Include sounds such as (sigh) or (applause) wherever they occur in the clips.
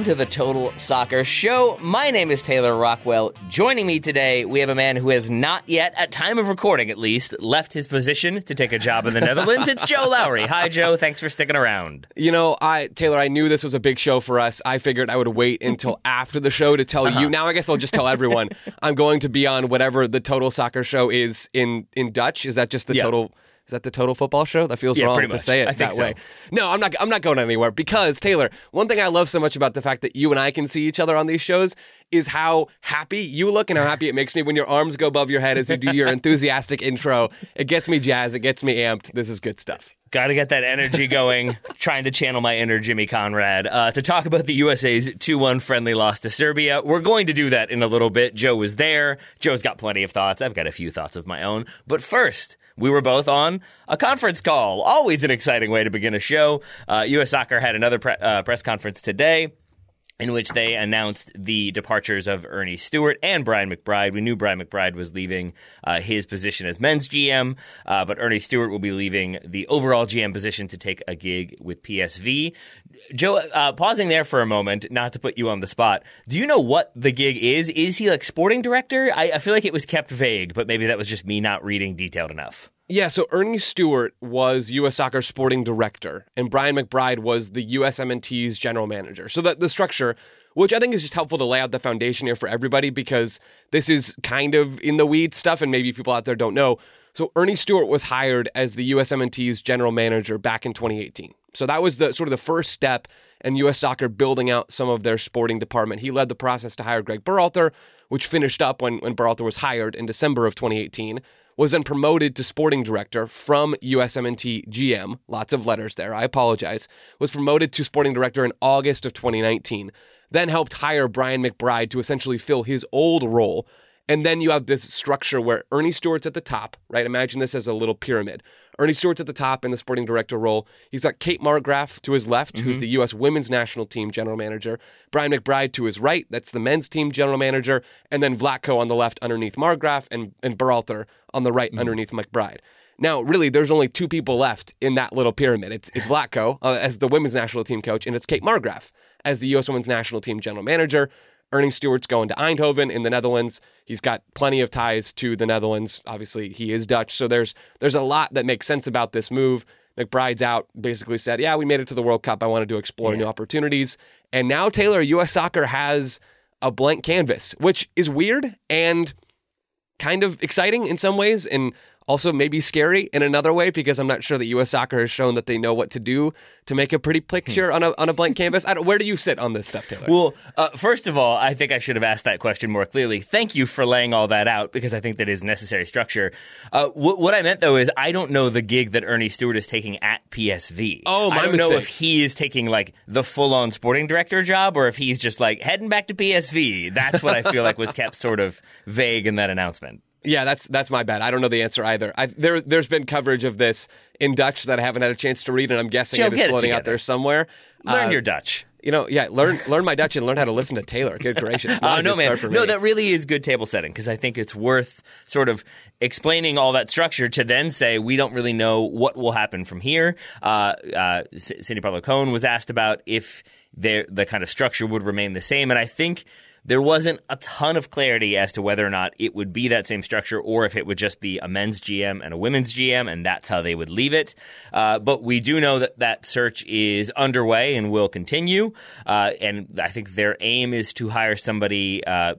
Welcome to the Total Soccer Show. My name is Taylor Rockwell. Joining me today, we have a man who has not yet, at time of recording at least, left his position to take a job in the Netherlands. It's Joe Lowry. Hi, Joe. Thanks for sticking around. You know, I Taylor, I knew this was a big show for us. I figured I would wait until (laughs) after the show to tell Uh-huh. you. Now I guess I'll just tell everyone (laughs) I'm going to be on whatever the Total Soccer Show is in in Dutch. Is that just the Yeah. total? Is that the total football show? That feels Yeah, wrong to say it I that so. way. No, I'm not. I'm not going anywhere because Taylor. One thing I love so much about the fact that you and I can see each other on these shows is how happy you look and how happy it makes me when your arms go above your head as you do your (laughs) enthusiastic intro. It gets me jazzed. It gets me amped. This is good stuff. Got to get that energy going. (laughs) trying to channel my inner Jimmy Conrad uh, to talk about the USA's 2 1 friendly loss to Serbia. We're going to do that in a little bit. Joe was there. Joe's got plenty of thoughts. I've got a few thoughts of my own. But first, we were both on a conference call. Always an exciting way to begin a show. Uh, US Soccer had another pre- uh, press conference today in which they announced the departures of Earnie Stewart and Brian McBride. We knew Brian McBride was leaving uh, his position as men's GM, uh, but Earnie Stewart will be leaving the overall GM position to take a gig with PSV. Joe, uh, pausing there for a moment, not to put you on the spot. Do you know what the gig is? Is he like sporting director? I, I feel like it was kept vague, but maybe that was just me not reading detailed enough. Yeah, so Earnie Stewart was U.S. Soccer sporting director, and Brian McBride was the USMNT's general manager. So that the structure, which I think is just helpful to lay out the foundation here for everybody, because this is kind of in the weeds stuff, and maybe people out there don't know. So Earnie Stewart was hired as the USMNT's general manager back in 2018. So that was the sort of the first step in U.S. Soccer building out some of their sporting department. He led the process to hire Greg Berhalter, which finished up when when Berhalter was hired in December of 2018 was then promoted to sporting director from USMNT GM. Lots of letters there. I apologize. Was promoted to sporting director in August of 2019. Then helped hire Brian McBride to essentially fill his old role. And then you have this structure where Earnie Stewart's at the top, right? Imagine this as a little pyramid. Earnie Stewart's at the top in the sporting director role. He's got Kate Markgraf to his left, who's the U.S. women's national team general manager. Brian McBride to his right, that's the men's team general manager. And then Vlatko on the left underneath Markgraf and, and Berhalter on the right underneath McBride. Now, really, there's only two people left in that little pyramid. It's, it's Vlatko uh, as the women's national team coach, and it's Kate Markgraf as the U.S. women's national team general manager. Earnie Stewart's going to Eindhoven in the Netherlands. He's got plenty of ties to the Netherlands. Obviously, he is Dutch, so there's there's a lot that makes sense about this move. McBride's out, basically said, "Yeah, we made it to the World Cup. I wanted to explore new opportunities." And now Taylor, U.S. Soccer has a blank canvas, which is weird and kind of exciting in some ways, and also maybe scary in another way because I'm not sure that U.S. Soccer has shown that they know what to do to make a pretty picture on a on a blank canvas. Where do you sit on this stuff, Taylor? Well, uh, first of all, I think I should have asked that question more clearly. Thank you for laying all that out because I think that is necessary structure. Uh, wh- what I meant though is I don't know the gig that Earnie Stewart is taking at PSV. Oh, my I don't know if he is taking like the full-on sporting director job or if he's just like heading back to PSV. That's what I feel like was kept sort of vague in that announcement. Yeah, that's that's my bad. I don't know the answer either. I, there, there's been coverage of this in Dutch that I haven't had a chance to read, and I'm guessing Joe, it is get it floating out there somewhere. Learn Uh, your Dutch. You know, yeah, learn learn my Dutch and learn how to listen to Taylor. Good gracious, (laughs) not Oh a no, man! start for me. No, that really is good table setting because I think it's worth sort of explaining all that structure to then say we don't really know what will happen from here. Uh, uh, Cindy Parlow Cone was asked about if the kind of structure would remain the same, and I think there wasn't a ton of clarity as to whether or not it would be that same structure or if it would just be a men's GM and a women's GM, and that's how they would leave it. Uh, but we do know that that search is underway and will continue. Uh, and I think their aim is to hire somebody. Uh,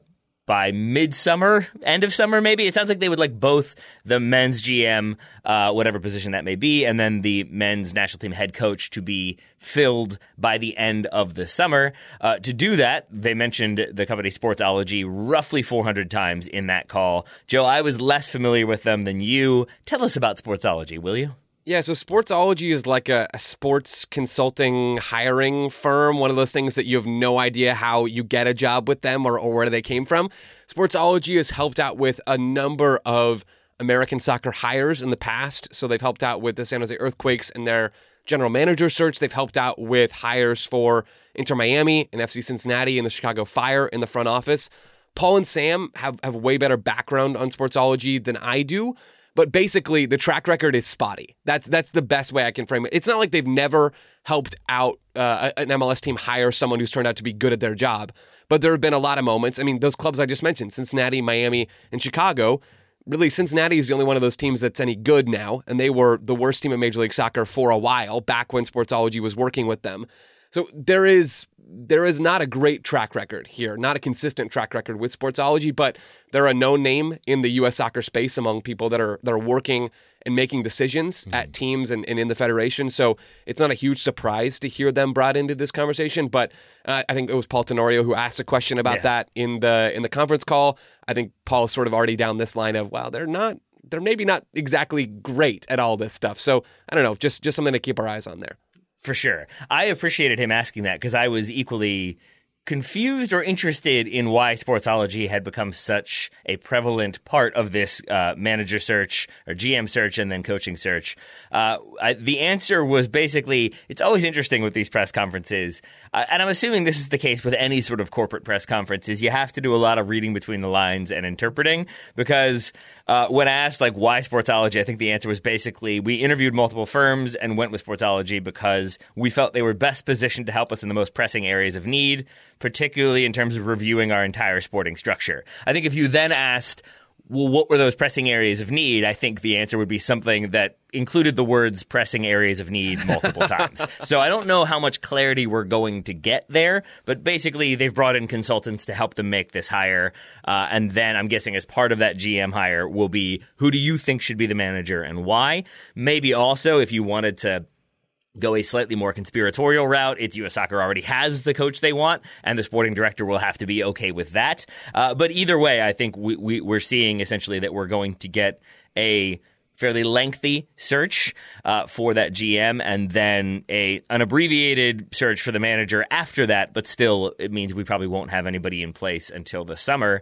by midsummer, end of summer, maybe. It sounds like they would like both the men's GM, uh, whatever position that may be, and then the men's national team head coach to be filled by the end of the summer. Uh, to do that, they mentioned the company Sportsology roughly 400 times in that call. Joe, I was less familiar with them than you. Tell us about Sportsology, will you? Yeah, so Sportsology is like a, a sports consulting hiring firm, one of those things that you have no idea how you get a job with them or, or where they came from. Sportsology has helped out with a number of American soccer hires in the past. So they've helped out with the San Jose Earthquakes and their general manager search. They've helped out with hires for Inter Miami and FC Cincinnati and the Chicago Fire in the front office. Paul and Sam have, have way better background on Sportsology than I do. But basically, the track record is spotty. That's that's the best way I can frame it. It's not like they've never helped out uh, an MLS team hire someone who's turned out to be good at their job. But there have been a lot of moments. I mean, those clubs I just mentioned, Cincinnati, Miami, and Chicago. Really, Cincinnati is the only one of those teams that's any good now, and they were the worst team in Major League Soccer for a while back when Sportsology was working with them. So there is there is not a great track record here, not a consistent track record with Sportsology, but they're a known name in the U.S. soccer space among people that are that are working and making decisions at teams and, and in the federation. So it's not a huge surprise to hear them brought into this conversation. But uh, I think it was Paul Tenorio who asked a question about Yeah. that in the in the conference call. I think Paul's sort of already down this line of, well, they're not they're maybe not exactly great at all this stuff. So I don't know, just just something to keep our eyes on there. For sure. I appreciated him asking that because I was equally confused or interested in why Sportsology had become such a prevalent part of this uh, manager search or GM search and then coaching search. Uh, I, the answer was basically it's always interesting with these press conferences, uh, and I'm assuming this is the case with any sort of corporate press conferences. You have to do a lot of reading between the lines and interpreting because uh, when asked like why Sportsology, I think the answer was basically we interviewed multiple firms and went with Sportsology because we felt they were best positioned to help us in the most pressing areas of need, particularly in terms of reviewing our entire sporting structure. I think if you then asked, well, what were those pressing areas of need? I think the answer would be something that included the words pressing areas of need multiple (laughs) times. So I don't know how much clarity we're going to get there, but basically they've brought in consultants to help them make this hire. Uh, and then I'm guessing as part of that GM hire will be who do you think should be the manager and why? Maybe also if you wanted to go a slightly more conspiratorial route. It's U.S. Soccer already has the coach they want, and the sporting director will have to be okay with that. Uh, but either way, I think we, we, we're seeing essentially that we're going to get a fairly lengthy search uh, for that GM, and then a an abbreviated search for the manager after that. But still, it means we probably won't have anybody in place until the summer.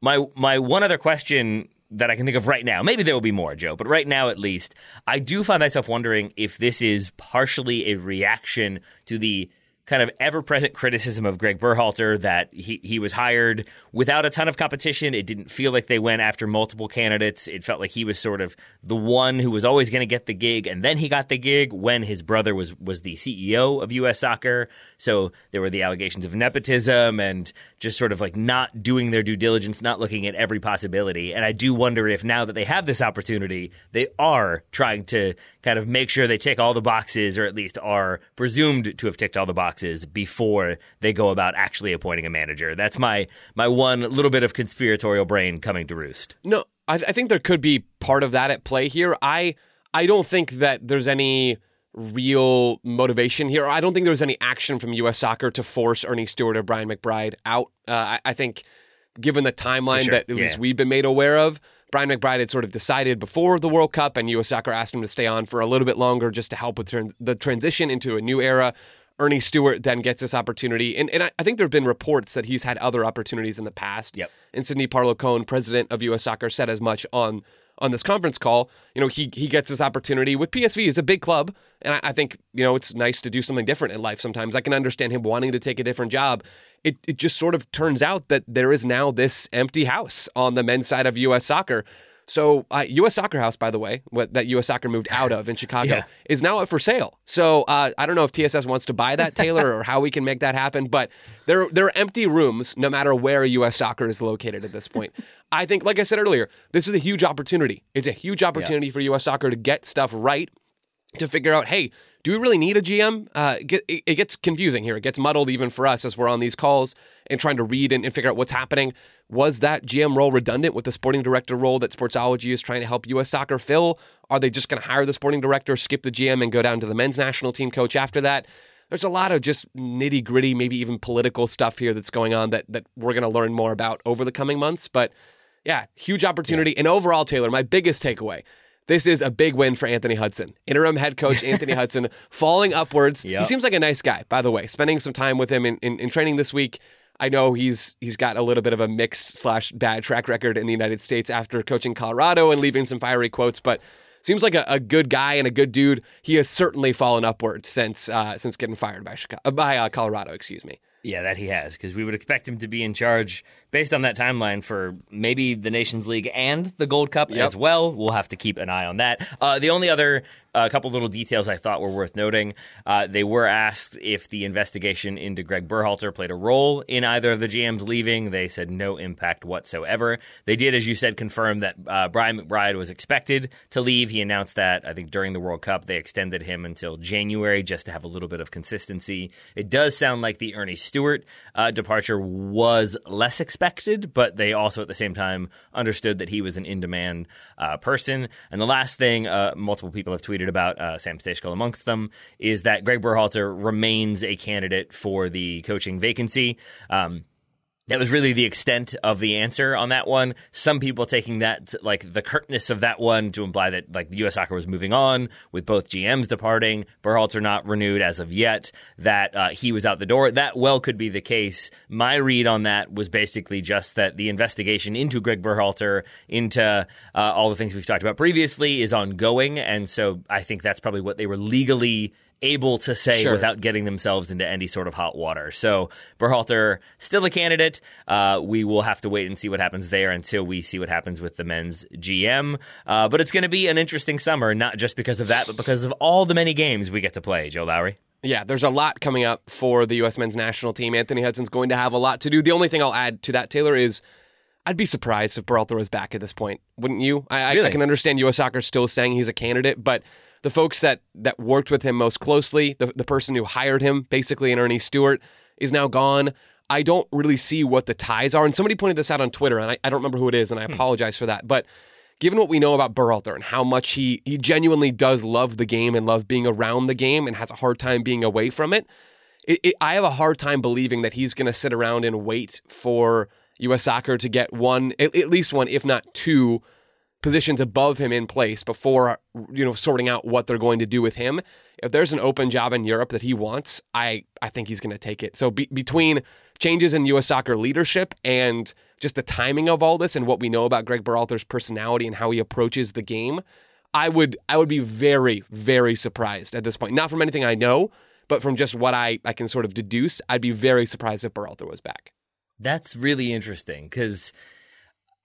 My my one other question that I can think of right now. Maybe there will be more, Joe, but right now at least, I do find myself wondering if this is partially a reaction to the kind of ever present criticism of Greg Berhalter that he, he was hired without a ton of competition. It didn't feel like they went after multiple candidates. It felt like he was sort of the one who was always going to get the gig, and then he got the gig when his brother was was the CEO of U.S. Soccer. So there were the allegations of nepotism and just sort of like not doing their due diligence, not looking at every possibility. And I do wonder if now that they have this opportunity, they are trying to kind of make sure they tick all the boxes, or at least are presumed to have ticked all the boxes before they go about actually appointing a manager. That's my my one little bit of conspiratorial brain coming to roost. No, I, I think there could be part of that at play here. I I don't think that there's any real motivation here. I don't think there was any action from U.S. Soccer to force Earnie Stewart or Brian McBride out. Uh, I, I think, given the timeline sure, that at least yeah. we've been made aware of, Brian McBride had sort of decided before the World Cup, and U.S. Soccer asked him to stay on for a little bit longer just to help with the transition into a new era. Earnie Stewart then gets this opportunity. And, and I, I think there have been reports that he's had other opportunities in the past. Yep. And Cindy Parlow Cone, president of U.S. Soccer, said as much on on this conference call. You know, he he gets this opportunity with PSV. is a big club, and I, I, think you know it's nice to do something different in life. Sometimes I can understand him wanting to take a different job. It it just sort of turns out that there is now this empty house on the men's side of U.S. Soccer so, uh, U.S. Soccer House, by the way, what that U.S. Soccer moved out of in (laughs) Chicago, yeah. is now up for sale. So, uh, I don't know if TSS wants to buy that, Taylor, (laughs) or how we can make that happen. But there, there are empty rooms no matter where U.S. Soccer is located at this point. (laughs) I think, like I said earlier, this is a huge opportunity. It's a huge opportunity yeah. for U.S. Soccer to get stuff right, to figure out, hey, do we really need a GM? Uh, it, gets confusing here. It gets muddled even for us as we're on these calls and trying to read and, and, figure out what's happening. Was that GM role redundant with the sporting director role that Sportsology is trying to help U.S. soccer fill? Are they just going to hire the sporting director, skip the GM, and go down to the men's national team coach after that? There's a lot of just nitty gritty, maybe even political stuff here that's going on that that we're going to learn more about over the coming months. But yeah, huge opportunity. Yeah. And overall, Taylor, my biggest takeaway this is a big win for Anthony Hudson. Interim head coach Anthony (laughs) Hudson falling upwards. Yep. He seems like a nice guy, by the way. Spending some time with him in, in, in training this week. I know he's he's got a little bit of a mixed slash bad track record in the United States after coaching Colorado and leaving some fiery quotes, but seems like a, a good guy and a good dude. He has certainly fallen upwards since uh, since getting fired by Chicago, by uh, Colorado. Excuse me. Yeah, that he has, because we would expect him to be in charge based on that timeline for maybe the Nations League and the Gold Cup yep. as well. We'll have to keep an eye on that. Uh, the only other a couple little details I thought were worth noting. Uh, they were asked if the investigation into Greg Berhalter played a role in either of the GMs leaving. They said no impact whatsoever. They did, as you said, confirm that uh, Brian McBride was expected to leave. He announced that, I think, during the World Cup. They extended him until January just to have a little bit of consistency. It does sound like the Earnie Stewart uh, departure was less expected, but they also at the same time understood that he was an in demand uh, person. And the last thing, uh, multiple people have tweeted about, uh, Sam Stejskal amongst them, is that Greg Berhalter remains a candidate for the coaching vacancy. Um, that was really the extent of the answer on that one. Some people taking that like the curtness of that one to imply that like the U.S. soccer was moving on with both GMs departing, Berhalter not renewed as of yet, that uh, he was out the door. That well could be the case. My read on that was basically just that the investigation into Greg Berhalter, into uh, all the things we've talked about previously, is ongoing, and so I think that's probably what they were legally able to say sure. without getting themselves into any sort of hot water. So Berhalter still a candidate. Uh, we will have to wait and see what happens there until we see what happens with the men's GM. Uh, but it's going to be an interesting summer, not just because of that, but because of all the many games we get to play. Joe Lowry. Yeah, there's a lot coming up for the U.S. men's national team. Anthony Hudson's going to have a lot to do. The only thing I'll add to that, Taylor, is I'd be surprised if Berhalter was back at this point. Wouldn't you? I, really? I, I can understand U.S. soccer still saying he's a candidate, but the folks that that worked with him most closely, the, the person who hired him, basically, and Earnie Stewart, is now gone. I don't really see what the ties are. And somebody pointed this out on Twitter, and I, I don't remember who it is, and I hmm. apologize for that. But given what we know about Berhalter and how much he he genuinely does love the game and love being around the game and has a hard time being away from it, it, it I have a hard time believing that he's going to sit around and wait for U.S. Soccer to get one, at, at least one, if not two positions above him in place before you know sorting out what they're going to do with him. If there's an open job in Europe that he wants, I I think he's going to take it. So be, between changes in U.S. soccer leadership and just the timing of all this and what we know about Greg Berhalter's personality and how he approaches the game, I would I would be very very surprised at this point. Not from anything I know, but from just what I I can sort of deduce, I'd be very surprised if Berhalter was back. That's really interesting because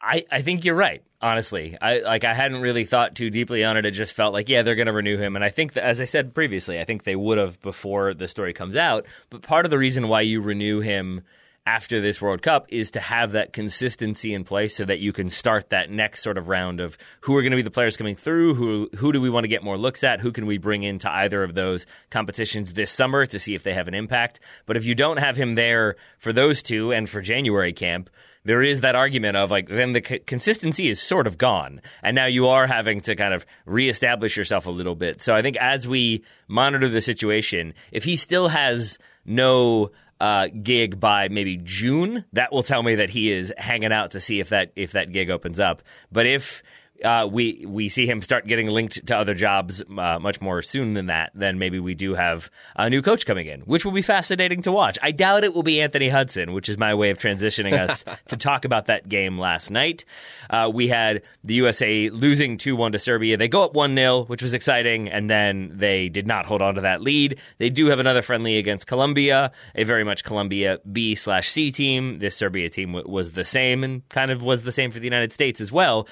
I, I think you're right. Honestly, I like I hadn't really thought too deeply on it. It just felt like yeah, they're going to renew him, and I think that, as I said previously, I think they would have before the story comes out. But part of the reason why you renew him after this World Cup is to have that consistency in place so that you can start that next sort of round of who are going to be the players coming through, who who do we want to get more looks at, who can we bring into either of those competitions this summer to see if they have an impact. But if you don't have him there for those two and for January camp, there is that argument of like then the c- consistency is sort of gone and now you are having to kind of reestablish yourself a little bit so i think as we monitor the situation if he still has no uh, gig by maybe June, that will tell me that he is hanging out to see if that if that gig opens up. But if uh, we we see him start getting linked to other jobs uh, much more soon than that, then maybe we do have a new coach coming in, which will be fascinating to watch. I doubt it will be Anthony Hudson, which is my way of transitioning us (laughs) to talk about that game last night. Uh, we had the USA losing 2 1 to Serbia. They go up 1 0, which was exciting, and then they did not hold on to that lead. They do have another friendly against Colombia, a very much Colombia B slash C team. This Serbia team w- was the same and kind of was the same for the United States as well.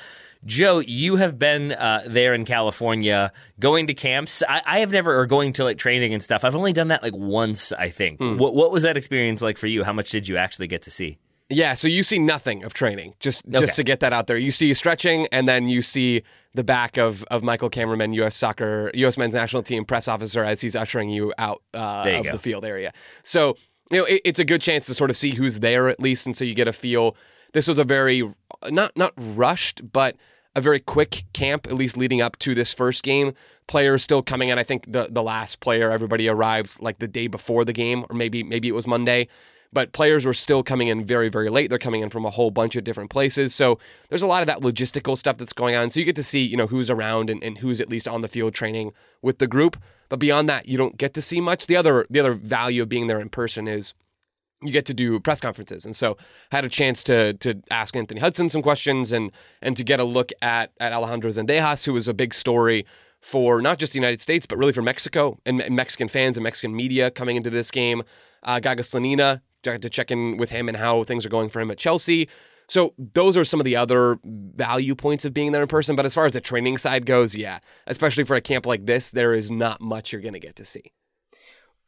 Joe, you have been uh, there in California going to camps. I, I, have never, or going to like training and stuff. I've only done that like once, I think. Mm. What, what was that experience like for you? How much did you actually get to see? Yeah, so you see nothing of training. Just okay. just to get that out there, you see stretching, and then you see the back of, of Michael Kammarman, U.S. Soccer, U.S. Men's National Team press officer, as he's ushering you out uh, you of go. the field area. So you know it, it's a good chance to sort of see who's there at least, and so you get a feel. This was a very not not rushed, but a very quick camp, at least leading up to this first game. Players still coming in. I think the the last player, everybody arrived like the day before the game, or maybe maybe it was Monday. But players were still coming in very, very late. They're coming in from a whole bunch of different places. So there's a lot of that logistical stuff that's going on. So you get to see, you know, who's around and, and who's at least on the field training with the group. But beyond that, you don't get to see much. The other the other value of being there in person is you get to do press conferences. And so I had a chance to to ask Anthony Hudson some questions and and to get a look at at Alejandro Zendejas, who was a big story for not just the United States, but really for Mexico and, Mexican fans and Mexican media coming into this game. Uh, Gaga Slonina, to check in with him and how things are going for him at Chelsea. So those are some of the other value points of being there in person. But as far as the training side goes, yeah, especially for a camp like this, there is not much you're going to get to see.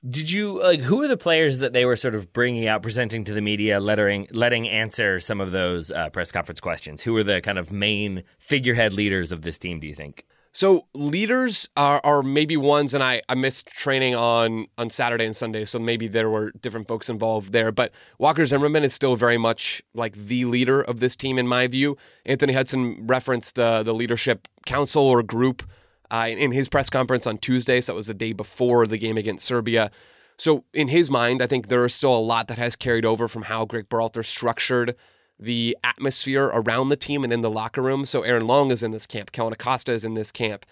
Did you like who are the players that they were sort of bringing out, presenting to the media, letting letting answer some of those uh, press conference questions? Who are the kind of main figurehead leaders of this team? Do you think? So leaders are, are maybe ones, and I, I missed training on on Saturday and Sunday, so maybe there were different folks involved there. But Walker Zimmerman is still very much like the leader of this team, in my view. Anthony Hudson referenced the the leadership council or group uh, in his press conference on Tuesday. So that was the day before the game against Serbia. So in his mind, I think there is still a lot that has carried over from how Greg Berhalter structured the atmosphere around the team and in the locker room. So Aaron Long is in this camp. Kellyn Acosta is in this camp.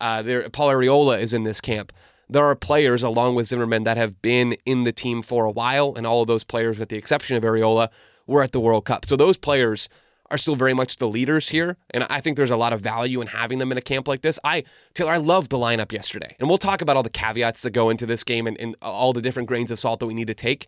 Uh, there, Paul Arriola is in this camp. There are players along with Zimmerman that have been in the team for a while, and all of those players, with the exception of Arriola, were at the World Cup. So those players are still very much the leaders here. And I think there's a lot of value in having them in a camp like this. I, Taylor, I loved the lineup yesterday. And we'll talk about all the caveats that go into this game and, and all the different grains of salt that we need to take.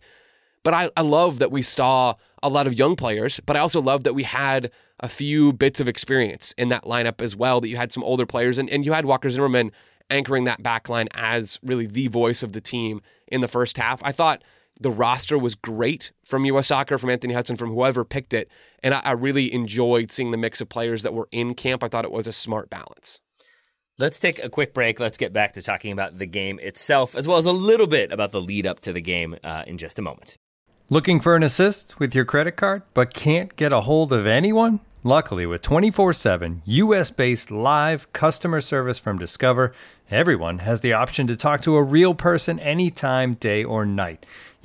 But I, I love that we saw a lot of young players, but I also love that we had a few bits of experience in that lineup as well, that you had some older players and, and you had Walker Zimmerman anchoring that back line as really the voice of the team in the first half. I thought the roster was great from US Soccer, from Anthony Hudson, from whoever picked it. And I, I really enjoyed seeing the mix of players that were in camp. I thought it was a smart balance. Let's take a quick break. Let's get back to talking about the game itself, as well as a little bit about the lead up to the game uh, in just a moment. Looking for an assist with your credit card, but can't get a hold of anyone? Luckily, with 24 7 US based live customer service from Discover, everyone has the option to talk to a real person anytime, day or night.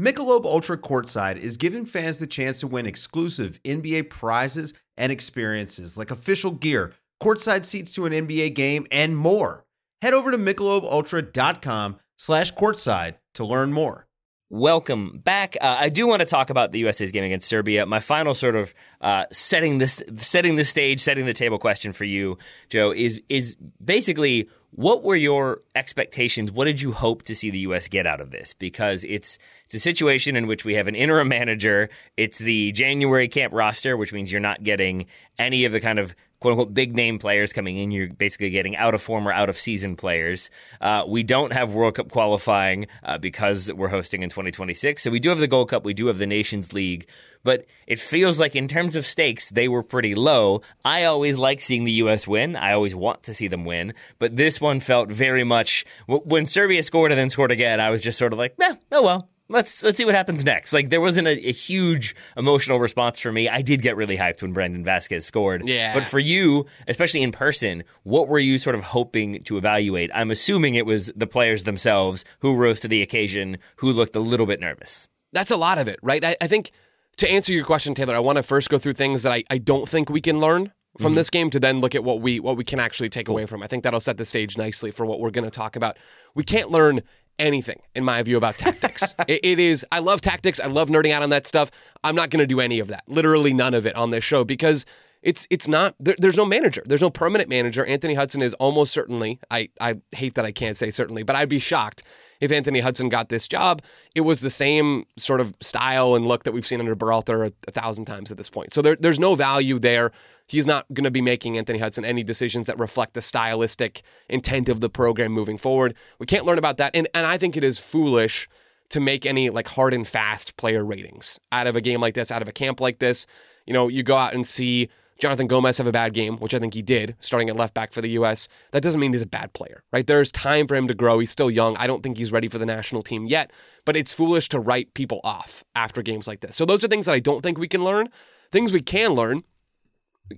Michelob Ultra Courtside is giving fans the chance to win exclusive NBA prizes and experiences like official gear, courtside seats to an NBA game, and more. Head over to michelobultra.com slash courtside to learn more. Welcome back. Uh, I do want to talk about the USA's game against Serbia. My final sort of uh, setting this, setting the stage, setting the table question for you, Joe, is is basically what were your expectations? What did you hope to see the U.S. get out of this? Because it's it's a situation in which we have an interim (laughs) manager. It's the January camp roster, which means you're not getting any of the kind of quote unquote big name players coming in. You're basically getting out of form or out of season players. Uh, we don't have World Cup qualifying uh, because we're hosting in 2026. So we do have the Gold Cup, we do have the Nations League, but it feels like in terms of stakes, they were pretty low. I always like seeing the U.S. win. I always want to see them win, but this one felt very much when Serbia scored and then scored again. I was just sort of like, eh, oh well, let's let's see what happens next. Like there wasn't a, a, huge emotional response for me. I did get really hyped when Brandon Vazquez scored. Yeah. But for you, especially in person, what were you sort of hoping to evaluate? I'm assuming it was the players themselves who rose to the occasion, who looked a little bit nervous. That's a lot of it, right? I, I think to answer your question, Taylor, I want to first go through things that I, I don't think we can learn from mm-hmm. this game to then look at what we what we can actually take away from. I think that'll set the stage nicely for what we're going to talk about. We can't learn anything, in my view, about tactics. (laughs) it, it is, I love tactics. I love nerding out on that stuff. I'm not going to do any of that, literally none of it on this show because it's it's not there, there's no manager there's no permanent manager anthony hudson is almost certainly i i hate that i can't say certainly but i'd be shocked if anthony hudson got this job it was the same sort of style and look that we've seen under berhalter a, a thousand times at this point so there, there's no value there he's not going to be making Anthony Hudson any decisions that reflect the stylistic intent of the program moving forward. We can't learn about that. And, and I think it is foolish to make any like hard and fast player ratings out of a game like this, out of a camp like this. You know, you go out and see Jonathan Gomez have a bad game, which I think he did, starting at left back for the U.S. That doesn't mean he's a bad player, right? There's time for him to grow. He's still young. I don't think he's ready for the national team yet, but it's foolish to write people off after games like this. So those are things that I don't think we can learn. Things we can learn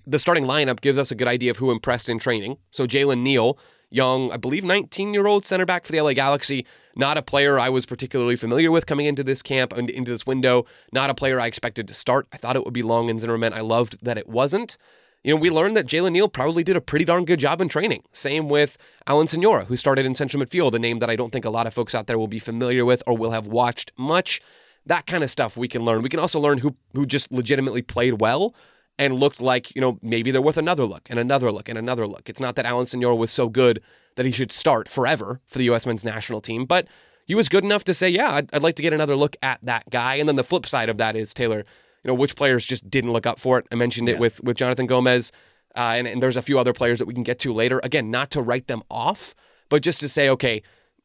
the starting lineup gives us a good idea of who impressed in training. So Jalen Neal, young, I believe 19 year old center back for the LA Galaxy, not a player I was particularly familiar with coming into this camp and into this window, not a player I expected to start. I thought it would be Long and Zimmerman. I loved that it wasn't. You know, we learned that Jalen Neal probably did a pretty darn good job in training. Same with Alan Sonora, who started in central midfield, a name that I don't think a lot of folks out there will be familiar with or will have watched much. That kind of stuff we can learn. We can also learn who who just legitimately played well and looked like, you know, maybe they're worth another look and another look and another look. It's not that Alan Senor was so good that he should start forever for the U.S. men's national team, but he was good enough to say, yeah, I'd, I'd, like to get another look at that guy. And then the flip side of that is Taylor, you know, which players just didn't look up for it. I mentioned it yeah. with with Jonathan Gomez, uh, and, and there's a few other players that we can get to later. Again, not to write them off, but just to say, okay,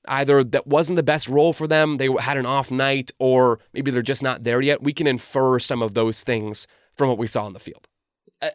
either that wasn't the best role for them, they had an off night, or maybe they're just not there yet. We can infer some of those things from what we saw on the field.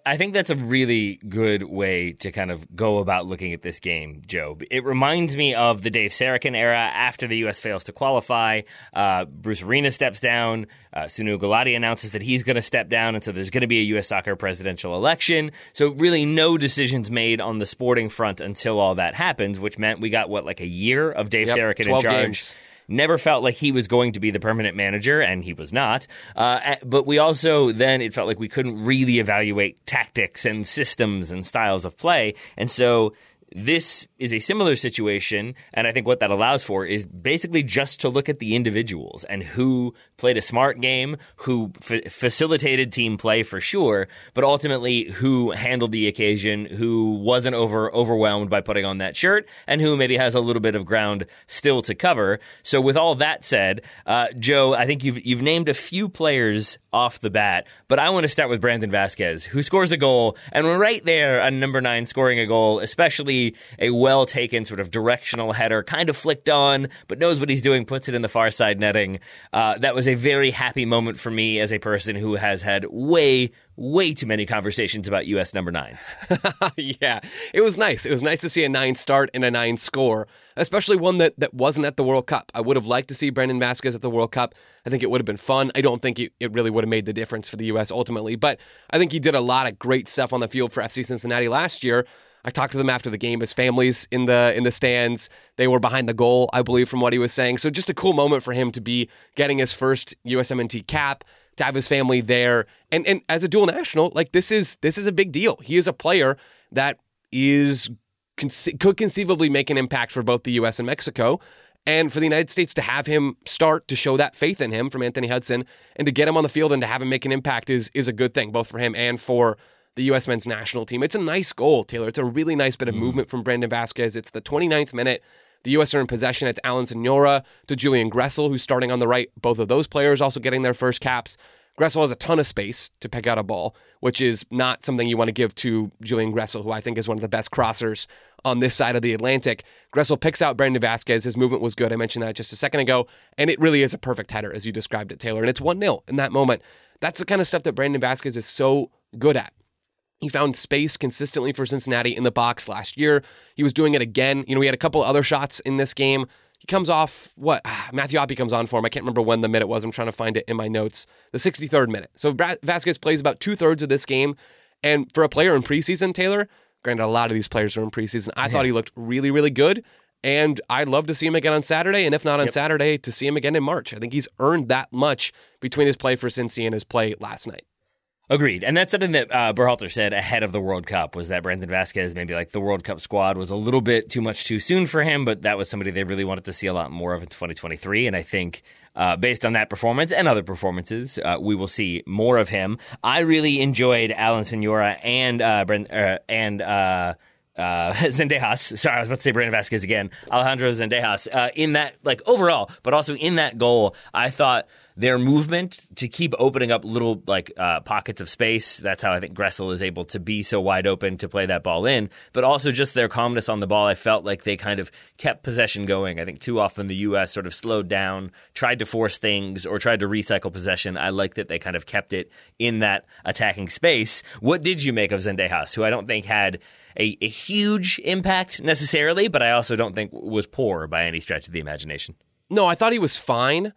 I think that's a really good way to kind of go about looking at this game, Joe. It reminds me of the Dave Sarachan era after the U.S. fails to qualify. Uh, Bruce Arena steps down. Uh, Sunil Gulati announces that he's going to step down, and so there's going to be a U.S. soccer presidential election. So really, no decisions made on the sporting front until all that happens, which meant we got what like a year of Dave yep, Sarachan in charge. Games never felt like he was going to be the permanent manager, and he was not. Uh, but we also then it felt like we couldn't really evaluate tactics and systems and styles of play, and so this is a similar situation, and I think what that allows for is basically just to look at the individuals and who played a smart game, who f- facilitated team play for sure, but ultimately who handled the occasion, who wasn't over overwhelmed by putting on that shirt, and who maybe has a little bit of ground still to cover. So, with all that said, uh, Joe, I think you've you've named a few players off the bat, but I want to start with Brandon Vazquez, who scores a goal, and we're right there on number nine scoring a goal, especially a well taken sort of directional header, kind of flicked on, but knows what he's doing, puts it in the far side netting. Uh, that was a very happy moment for me as a person who has had way, way too many conversations about U.S. number nines. (laughs) yeah, it was nice. It was nice to see a nine start and a nine score, especially one that, that wasn't at the World Cup. I would have liked to see Brandon Vazquez at the World Cup. I think it would have been fun. I don't think it, it really would have made the difference for the U.S. ultimately, but I think he did a lot of great stuff on the field for FC Cincinnati last year. I talked to them after the game. His families in the in the stands. They were behind the goal, I believe, from what he was saying. So just a cool moment for him to be getting his first USMNT cap, to have his family there, and and as a dual national, like this is this is a big deal. He is a player that is could conceivably make an impact for both the U.S. and Mexico. And for the United States to have him start to show that faith in him from Anthony Hudson and to get him on the field and to have him make an impact is is a good thing, both for him and for the U.S. men's national team. It's a nice goal, Taylor. It's a really nice bit of mm. movement from Brandon Vazquez. It's the 29th minute. The U.S. are in possession. It's Alan Sonora to Julian Gressel, who's starting on the right. Both of those players also getting their first caps. Gressel has a ton of space to pick out a ball, which is not something you want to give to Julian Gressel, who I think is one of the best crossers on this side of the Atlantic. Gressel picks out Brandon Vazquez. His movement was good. I mentioned that just a second ago. And it really is a perfect header, as you described it, Taylor. And it's 1 0 in that moment. That's the kind of stuff that Brandon Vazquez is so good at. He found space consistently for Cincinnati in the box last year. He was doing it again. You know, he had a couple other shots in this game. He comes off what ah, Matthew Hoppe comes on for him. I can't remember when the minute was. I'm trying to find it in my notes. The 63rd minute. So Vazquez plays about two thirds of this game, and for a player in preseason, Taylor, granted a lot of these players are in preseason, I yeah. thought he looked really, really good. And I'd love to see him again on Saturday, and if not on yep. Saturday, to see him again in March. I think he's earned that much between his play for Cincy and his play last night. Agreed, and that's something that uh, Berhalter said ahead of the World Cup was that Brandon Vazquez maybe like the World Cup squad was a little bit too much too soon for him, but that was somebody they really wanted to see a lot more of in 2023, and I think. Uh, based on that performance and other performances, uh, we will see more of him. I really enjoyed Alan Sonora and uh, Brent, uh, and uh, (laughs) Zendejas. Sorry, I was about to say Brandon Vazquez again. Alejandro Zendejas. Uh, in that, like overall, but also in that goal, I thought their movement to keep opening up little like uh, pockets of space. That's how I think Gressel is able to be so wide open to play that ball in. But also just their calmness on the ball. I felt like they kind of kept possession going. I think too often the U.S. sort of slowed down, tried to force things, or tried to recycle possession. I like that they kind of kept it in that attacking space. What did you make of Zendejas, who I don't think had a, a huge impact necessarily, but I also don't think was poor by any stretch of the imagination. No, I thought he was fine,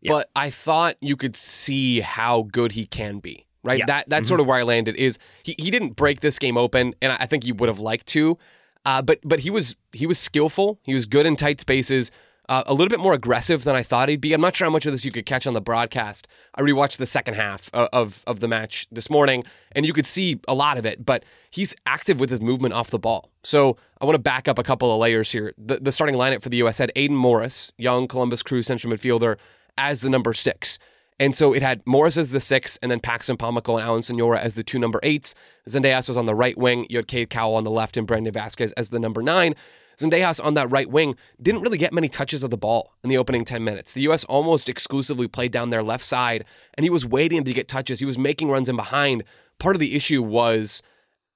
yeah. but I thought you could see how good he can be. Right, yeah. that that's mm-hmm. sort of where I landed. Is he, he didn't break this game open, and I think he would have liked to, uh, but but he was he was skillful. He was good in tight spaces uh, a little bit more aggressive than I thought he'd be. I'm not sure how much of this you could catch on the broadcast. I rewatched the second half of, of, of the match this morning, and you could see a lot of it, but he's active with his movement off the ball. So I want to back up a couple of layers here. The, the starting lineup for the U.S. had Aidan Morris, young Columbus Crew central midfielder, as the number six. And so it had Morris as the six, and then Paxton Pomykal and Alan Sonora as the two number eights. Zendejas was on the right wing. You had Cade Cowell on the left, and Brandon Vazquez as the number nine. Zendejas on that right wing didn't really get many touches of the ball in the opening 10 minutes. The U.S. almost exclusively played down their left side, and he was waiting to get touches. He was making runs in behind. Part of the issue was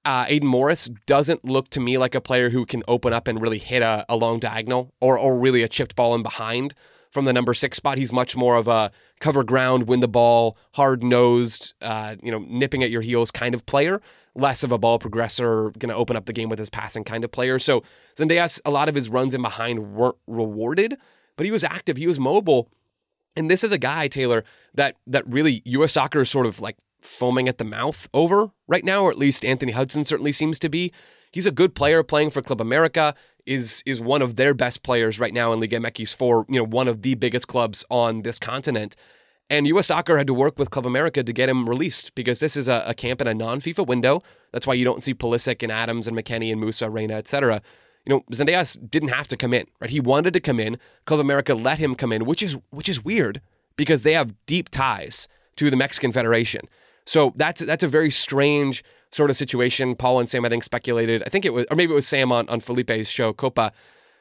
uh, Aidan Morris doesn't look to me like a player who can open up and really hit a, a long diagonal or, or really a chipped ball in behind from the number six spot. He's much more of a cover ground, win the ball, hard nosed, uh, you know, nipping at your heels kind of player less of a ball progressor, going to open up the game with his passing kind of player. So Zendejas, a lot of his runs in behind weren't rewarded, but he was active, he was mobile. And this is a guy, Taylor, that that really U.S. soccer is sort of like foaming at the mouth over right now, or at least Anthony Hudson certainly seems to be. He's a good player playing for Club America, is is one of their best players right now in Liga MX for, you know, one of the biggest clubs on this continent. And U.S. Soccer had to work with Club America to get him released because this is a, a camp in a non-FIFA window. That's why you don't see Pulisic and Adams and McKennie and Musah, Reyna, etc. You know, Zendejas didn't have to come in, right? He wanted to come in. Club America let him come in, which is which is weird because they have deep ties to the Mexican Federation. So that's that's a very strange sort of situation. Paul and Sam, I think, speculated. I think it was, or maybe it was Sam on, on Felipe's show, Copa,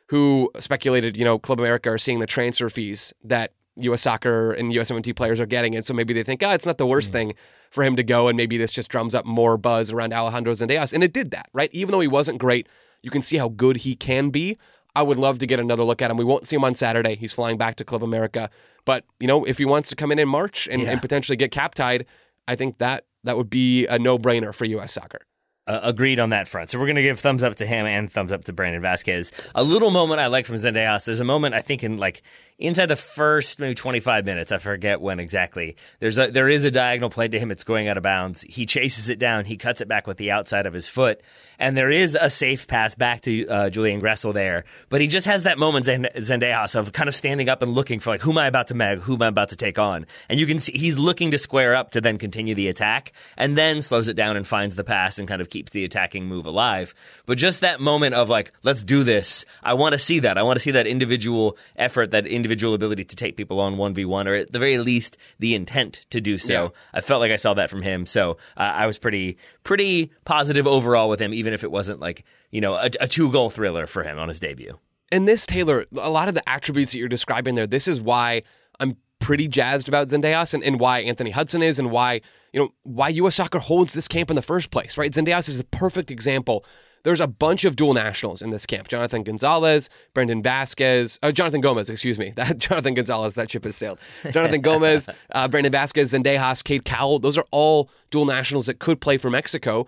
who speculated, you know, Club America are seeing the transfer fees that U.S. soccer and USMNT players are getting it. So maybe they think, ah, oh, it's not the worst mm. thing for him to go, and maybe this just drums up more buzz around Alejandro Zendejas. And it did that, right? Even though he wasn't great, you can see how good he can be. I would love to get another look at him. We won't see him on Saturday. He's flying back to Club America. But, you know, if he wants to come in in March and, yeah. and potentially get cap tied, I think that that would be a no brainer for U.S. soccer. Uh, agreed on that front. So we're going to give thumbs up to him and thumbs up to Brandon Vazquez. A little moment I like from Zendejas. There's a moment I think in like inside the first maybe 25 minutes, I forget when exactly. There's a there is a diagonal play to him. It's going out of bounds. He chases it down. He cuts it back with the outside of his foot, and there is a safe pass back to uh, Julian Gressel there. But he just has that moment Zendejas of kind of standing up and looking for like who am I about to mag, who am I about to take on, and you can see he's looking to square up to then continue the attack, and then slows it down and finds the pass and kind of keeps the attacking move alive. But just that moment of like let's do this. I want to see that. I want to see that individual effort, that individual individual ability to take people on 1v1, or at the very least, the intent to do so. Yeah. I felt like I saw that from him. So uh, I was pretty, pretty positive overall with him, even if it wasn't like, you know, a, a two goal thriller for him on his debut. And this, Taylor, a lot of the attributes that you're describing there, this is why I'm pretty jazzed about Zendejas and, and why Anthony Hudson is and why, you know, why US soccer holds this camp in the first place, right? Zendejas is the perfect example. There's a bunch of dual nationals in this camp. Jonathan Gonzalez, Brandon Vazquez, uh, Jonathan Gomez, excuse me. (laughs) That Jonathan Gonzalez, that ship has sailed. Jonathan Gomez, (laughs) uh, Brandon Vazquez, Zendejas, Cade Cowell. Those are all dual nationals that could play for Mexico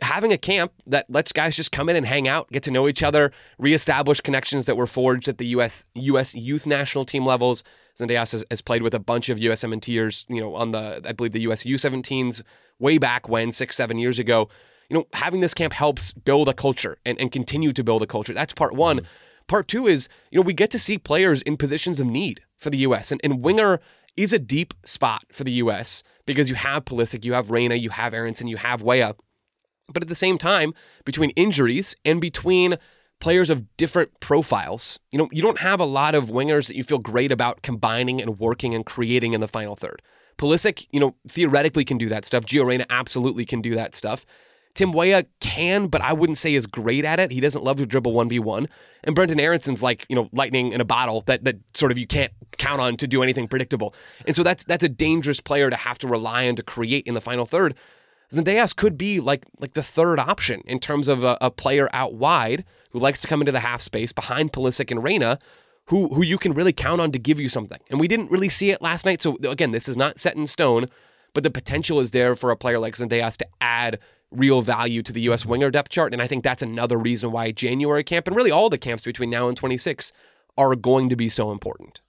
having a camp that lets guys just come in and hang out, get to know each other, reestablish connections that were forged at the US US youth national team levels. Zendejas has, has played with a bunch of USMNTers, you know, on the I believe the US U17s way back when, six, seven years ago. You know, having this camp helps build a culture and, and continue to build a culture. That's part one. Mm-hmm. Part two is, you know, we get to see players in positions of need for the US. And, and winger is a deep spot for the US because you have Pulisic, you have Reyna, you have Aaronson, you have Weah. But at the same time, between injuries and between players of different profiles, you know, you don't have a lot of wingers that you feel great about combining and working and creating in the final third. Pulisic, you know, theoretically can do that stuff. Gio Reyna absolutely can do that stuff. Tim Weah can, but I wouldn't say is great at it. He doesn't love to dribble 1v1. And Brenden Aaronson's like, you know, lightning in a bottle that that sort of you can't count on to do anything predictable. And so that's that's a dangerous player to have to rely on to create in the final third. Zendejas could be like like the third option in terms of a, a, player out wide who likes to come into the half space behind Pulisic and Reyna, who who you can really count on to give you something. And we didn't really see it last night. So again, this is not set in stone, but the potential is there for a player like Zendejas to add real value to the U.S. winger depth chart. And I think that's another reason why January camp and really all the camps between now and 26 are going to be so important.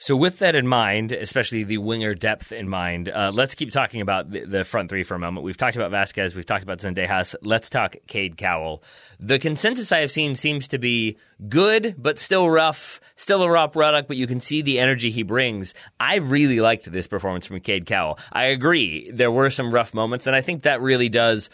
So, with that in mind, especially the winger depth in mind, uh, let's keep talking about the, the, front three for a moment. We've talked about Vazquez, we've talked about Zendejas. Let's talk Cade Cowell. The consensus I have seen seems to be good, but still rough, still a raw product, but you can see the energy he brings. I really liked this performance from Cade Cowell. I agree, there were some rough moments, and I think that really does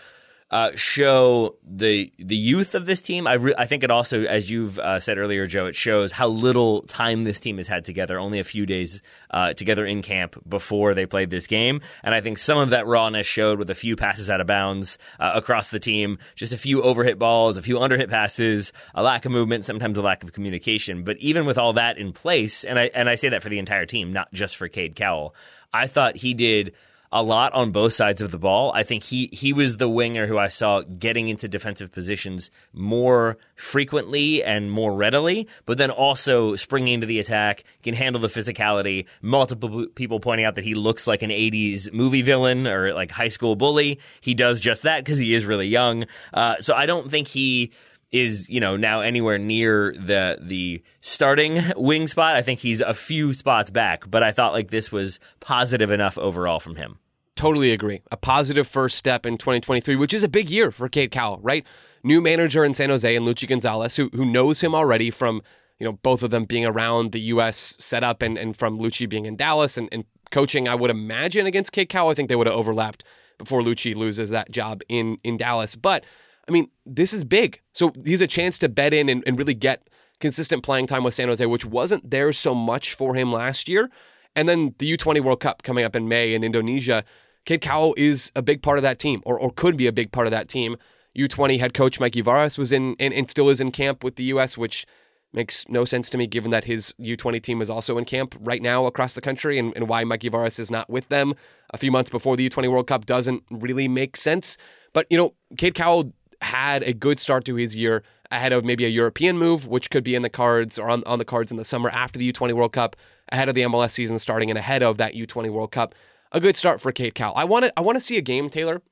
uh, show the the youth of this team. I re- I think it also, as you've uh, said earlier, Joe, it shows how little time this team has had together. Only a few days uh, together in camp before they played this game, and I think some of that rawness showed with a few passes out of bounds uh, across the team, just a few overhit balls, a few underhit passes, a lack of movement, sometimes a lack of communication. But even with all that in place, and I and I say that for the entire team, not just for Cade Cowell, I thought he did a lot on both sides of the ball. I think he he was the winger who I saw getting into defensive positions more frequently and more readily, but then also springing into the attack, can handle the physicality. Multiple people pointing out that he looks like an 80s movie villain or like high school bully. He does just that because he is really young. Uh, so I don't think he is you know now anywhere near the the starting (laughs) wing spot. I think he's a few spots back, but I thought like this was positive enough overall from him. Totally agree. A positive first step in 2023, which is a big year for Cade Cowell, right? New manager in San Jose and Luchi Gonzalez, who, who knows him already from, you know, both of them being around the U.S. setup and, and from Luchi being in Dallas and, and coaching, I would imagine, against Cade Cowell. I think they would have overlapped before Luchi loses that job in, in Dallas. But, I mean, this is big. So he's a chance to bet in and, and really get consistent playing time with San Jose, which wasn't there so much for him last year. And then the U20 World Cup coming up in May in Indonesia. Cade Cowell is a big part of that team, or, or could be a big part of that team. U20 head coach Mikey Varas was in and, and still is in camp with the U.S., which makes no sense to me given that his U20 team is also in camp right now across the country and, and why Mikey Varas is not with them a few months before the U20 World Cup doesn't really make sense. But, you know, Cade Cowell had a good start to his year ahead of maybe a European move, which could be in the cards or on, on the cards in the summer after the U20 World Cup, ahead of the MLS season starting and ahead of that U20 World Cup a good start for Cade Cowell. I want to I want to see a game, Taylor,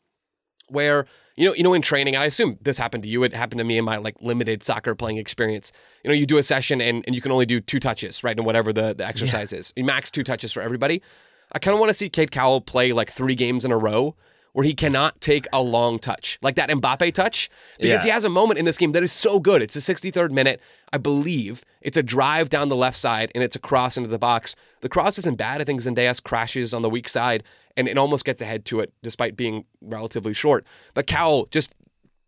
where you know, you know, in training, I assume this happened to you. It happened to me in my like limited soccer playing experience. You know, you do a session and, and you can only do two touches, right? And whatever the, the exercise yeah. is. You max two touches for everybody. I kind of want to see Cade Cowell play like three games in a row where he cannot take a long touch, like that Mbappe touch, because yeah. he has a moment in this game that is so good. It's the 63rd minute, I believe. It's a drive down the left side and it's a cross into the box. The cross isn't bad. I think Zendejas crashes on the weak side and it almost gets ahead to it despite being relatively short. But Cowell just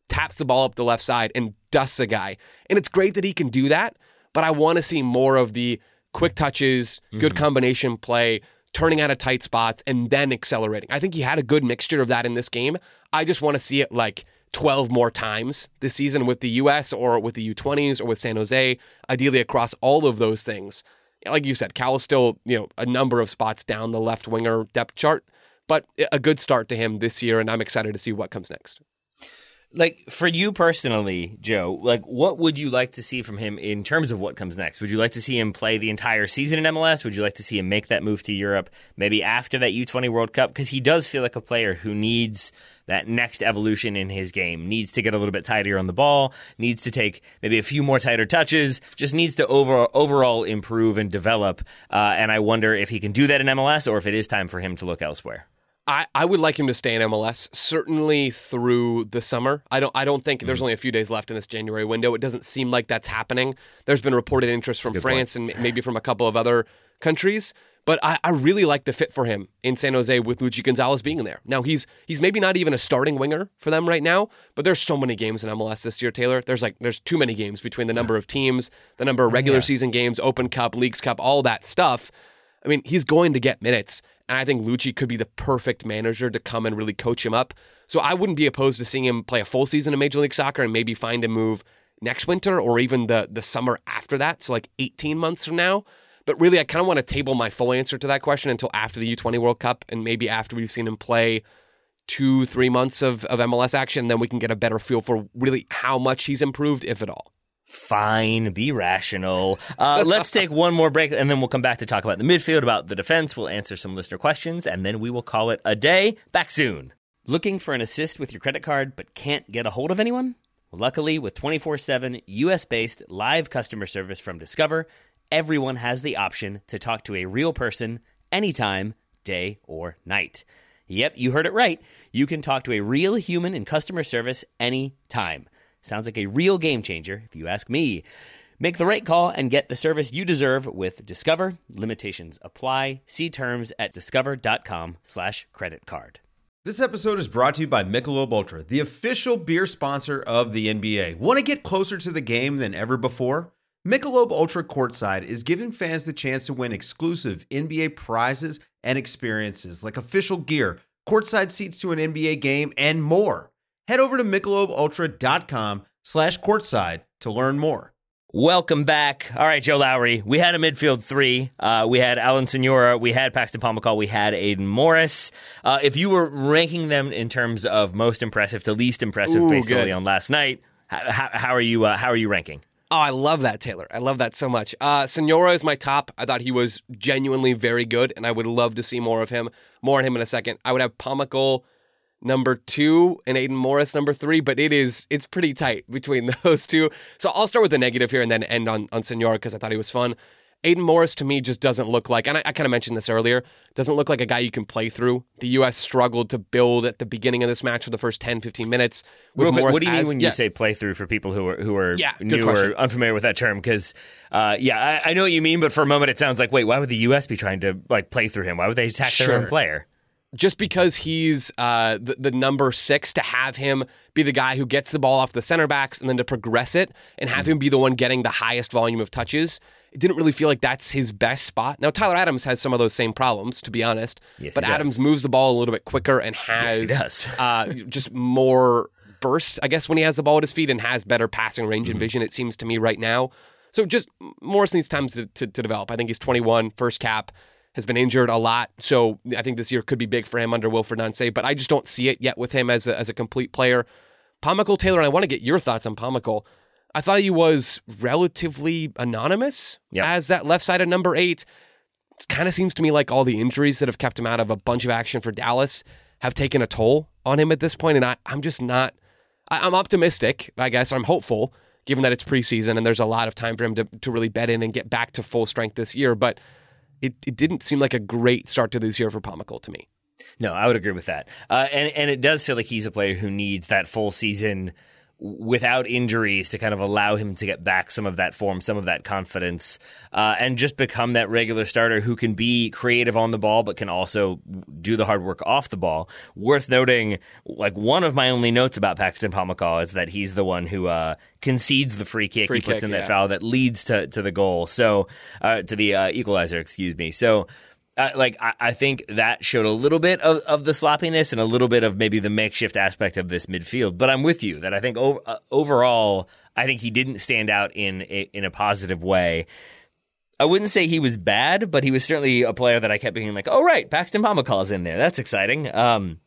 taps the ball up the left side and dusts a guy. And it's great that he can do that, but I want to see more of the quick touches, good mm-hmm. combination play, turning out of tight spots, and then accelerating. I think he had a good mixture of that in this game. I just want to see it like 12 more times this season with the US or with the U20s or with San Jose, ideally across all of those things like you said, Cal is still you know a number of spots down the left winger depth chart, but a good start to him this year, and I'm excited to see what comes next like for you personally, Joe, like what would you like to see from him in terms of what comes next? Would you like to see him play the entire season in MLS? Would you like to see him make that move to Europe maybe after that U20 World Cup because he does feel like a player who needs that next evolution in his game, needs to get a little bit tighter on the ball, needs to take maybe a few more tighter touches, just needs to over, overall improve and develop. Uh, and I wonder if he can do that in MLS or if it is time for him to look elsewhere. I, I would like him to stay in MLS certainly through the summer. I don't I don't think mm-hmm. there's only a few days left in this January window. It doesn't seem like that's happening. There's been reported interest from France point. and maybe from a couple of other countries. But I, I really like the fit for him in San Jose with Luchi Gonzalez being in there. Now he's he's maybe not even a starting winger for them right now, but there's so many games in MLS this year, Taylor. There's like there's too many games between the number of teams, the number of oh, regular yeah. season games, Open Cup, Leagues Cup, all that stuff. I mean, he's going to get minutes. And I think Luchi could be the perfect manager to come and really coach him up. So I wouldn't be opposed to seeing him play a full season in Major League Soccer and maybe find a move next winter or even the the summer after that. So like 18 months from now. But really, I kind of want to table my full answer to that question until after the U20 World Cup and maybe after we've seen him play two, three months of, of MLS action. Then we can get a better feel for really how much he's improved, if at all. Fine, be rational. Uh, let's take one more break and then we'll come back to talk about the midfield, about the defense. We'll answer some listener questions and then we will call it a day. Back soon. Looking for an assist with your credit card but can't get a hold of anyone? Luckily, with 24 7 US based live customer service from Discover, everyone has the option to talk to a real person anytime, day or night. Yep, you heard it right. You can talk to a real human in customer service anytime. Sounds like a real game changer, if you ask me. Make the right call and get the service you deserve with Discover. Limitations apply. See terms at discover.com slash credit card. This episode is brought to you by Michelob Ultra, the official beer sponsor of the NBA. Want to get closer to the game than ever before? Michelob Ultra Courtside is giving fans the chance to win exclusive NBA prizes and experiences like official gear, courtside seats to an NBA game, and more head over to michelobultra.com slash courtside to learn more. Welcome back. All right, Joe Lowery. We had a midfield three. Uh, we had Alan Sonora. We had Paxton Pomykal. We had Aidan Morris. Uh, if you were ranking them in terms of most impressive to least impressive Ooh, based on last night, how, how are you? Uh, how are you ranking? Oh, I love that, Taylor. I love that so much. Uh, Sonora is my top. I thought he was genuinely very good, and I would love to see more of him. More on him in a second. I would have Pomykal number two and Aidan Morris number three, but it is it's pretty tight between (laughs) those two. So I'll start with the negative here and then end on on Sonora because I thought he was fun. Aidan Morris to me just doesn't look like, and I, I kind of mentioned this earlier, doesn't look like a guy you can play through. The U.S. struggled to build at the beginning of this match for the first 10, 15 minutes. With Morris what do you as, mean when yeah. you say play through for people who are who are yeah, new or unfamiliar with that term? Because uh, yeah, I, I, know what you mean, but for a moment it sounds like wait, why would the U.S. be trying to like play through him? Why would they attack sure. their own player? Just because he's uh, the, the, number six, to have him be the guy who gets the ball off the center backs and then to progress it and have mm-hmm. him be the one getting the highest volume of touches, it didn't really feel like that's his best spot. Now, Tyler Adams has some of those same problems, to be honest, yes, but Adams moves the ball a little bit quicker and has yes, (laughs) uh, just more burst, I guess, when he has the ball at his feet and has better passing range mm-hmm. and vision, it seems to me right now. So just Morris needs time to, to, to develop. I think he's 21, first cap has been injured a lot. So I think this year could be big for him under Wilfried Nancy, but I just don't see it yet with him as a, as a complete player. Pomykal Taylor, and I want to get your thoughts on Pomykal. I thought he was relatively anonymous yep. as that left side of number eight. It kind of seems to me like all the injuries that have kept him out of a bunch of action for Dallas have taken a toll on him at this point, and I, I'm just not. I, I'm optimistic, I guess. I'm hopeful, given that it's preseason and there's a lot of time for him to, to really bet in and get back to full strength this year. But it, it didn't seem like a great start to this year for Pomykal to me. No, I would agree with that. Uh, and and it does feel like he's a player who needs that full season without injuries to kind of allow him to get back some of that form, some of that confidence, uh, and just become that regular starter who can be creative on the ball, but can also do the hard work off the ball. Worth noting, like one of my only notes about Paxton Pomykal is that he's the one who uh, concedes the free kick. Free he puts kick, in yeah. that foul that leads to to the goal. So uh, to the uh, equalizer, excuse me. So uh, like I, I, think that showed a little bit of, of the sloppiness and a little bit of maybe the makeshift aspect of this midfield. But I'm with you that I think uh, overall, I think he didn't stand out in a, in a positive way. I wouldn't say he was bad, but he was certainly a player that I kept being like, oh, right, Paxton Pomykal is in there. That's exciting. Um,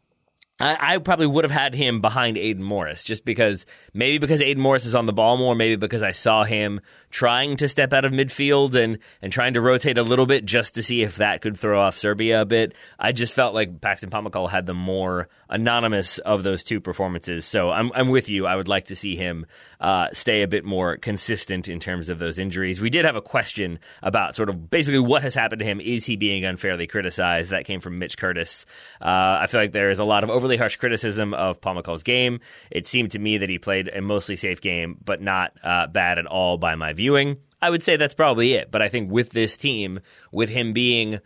I, I, probably would have had him behind Aidan Morris just because maybe because Aidan Morris is on the ball more, maybe because I saw him trying to step out of midfield and, and trying to rotate a little bit just to see if that could throw off Serbia a bit. I just felt like Paxton Pomykal had the more anonymous of those two performances. So I'm, I'm with you. I would like to see him uh, stay a bit more consistent in terms of those injuries. We did have a question about sort of basically what has happened to him. Is he being unfairly criticized? That came from Mitch Curtis. Uh, I feel like there is a lot of overly harsh criticism of Pomykal's game. It seemed to me that he played a mostly safe game, but not uh, bad at all by my viewing. I would say that's probably it. But I think with this team, with him being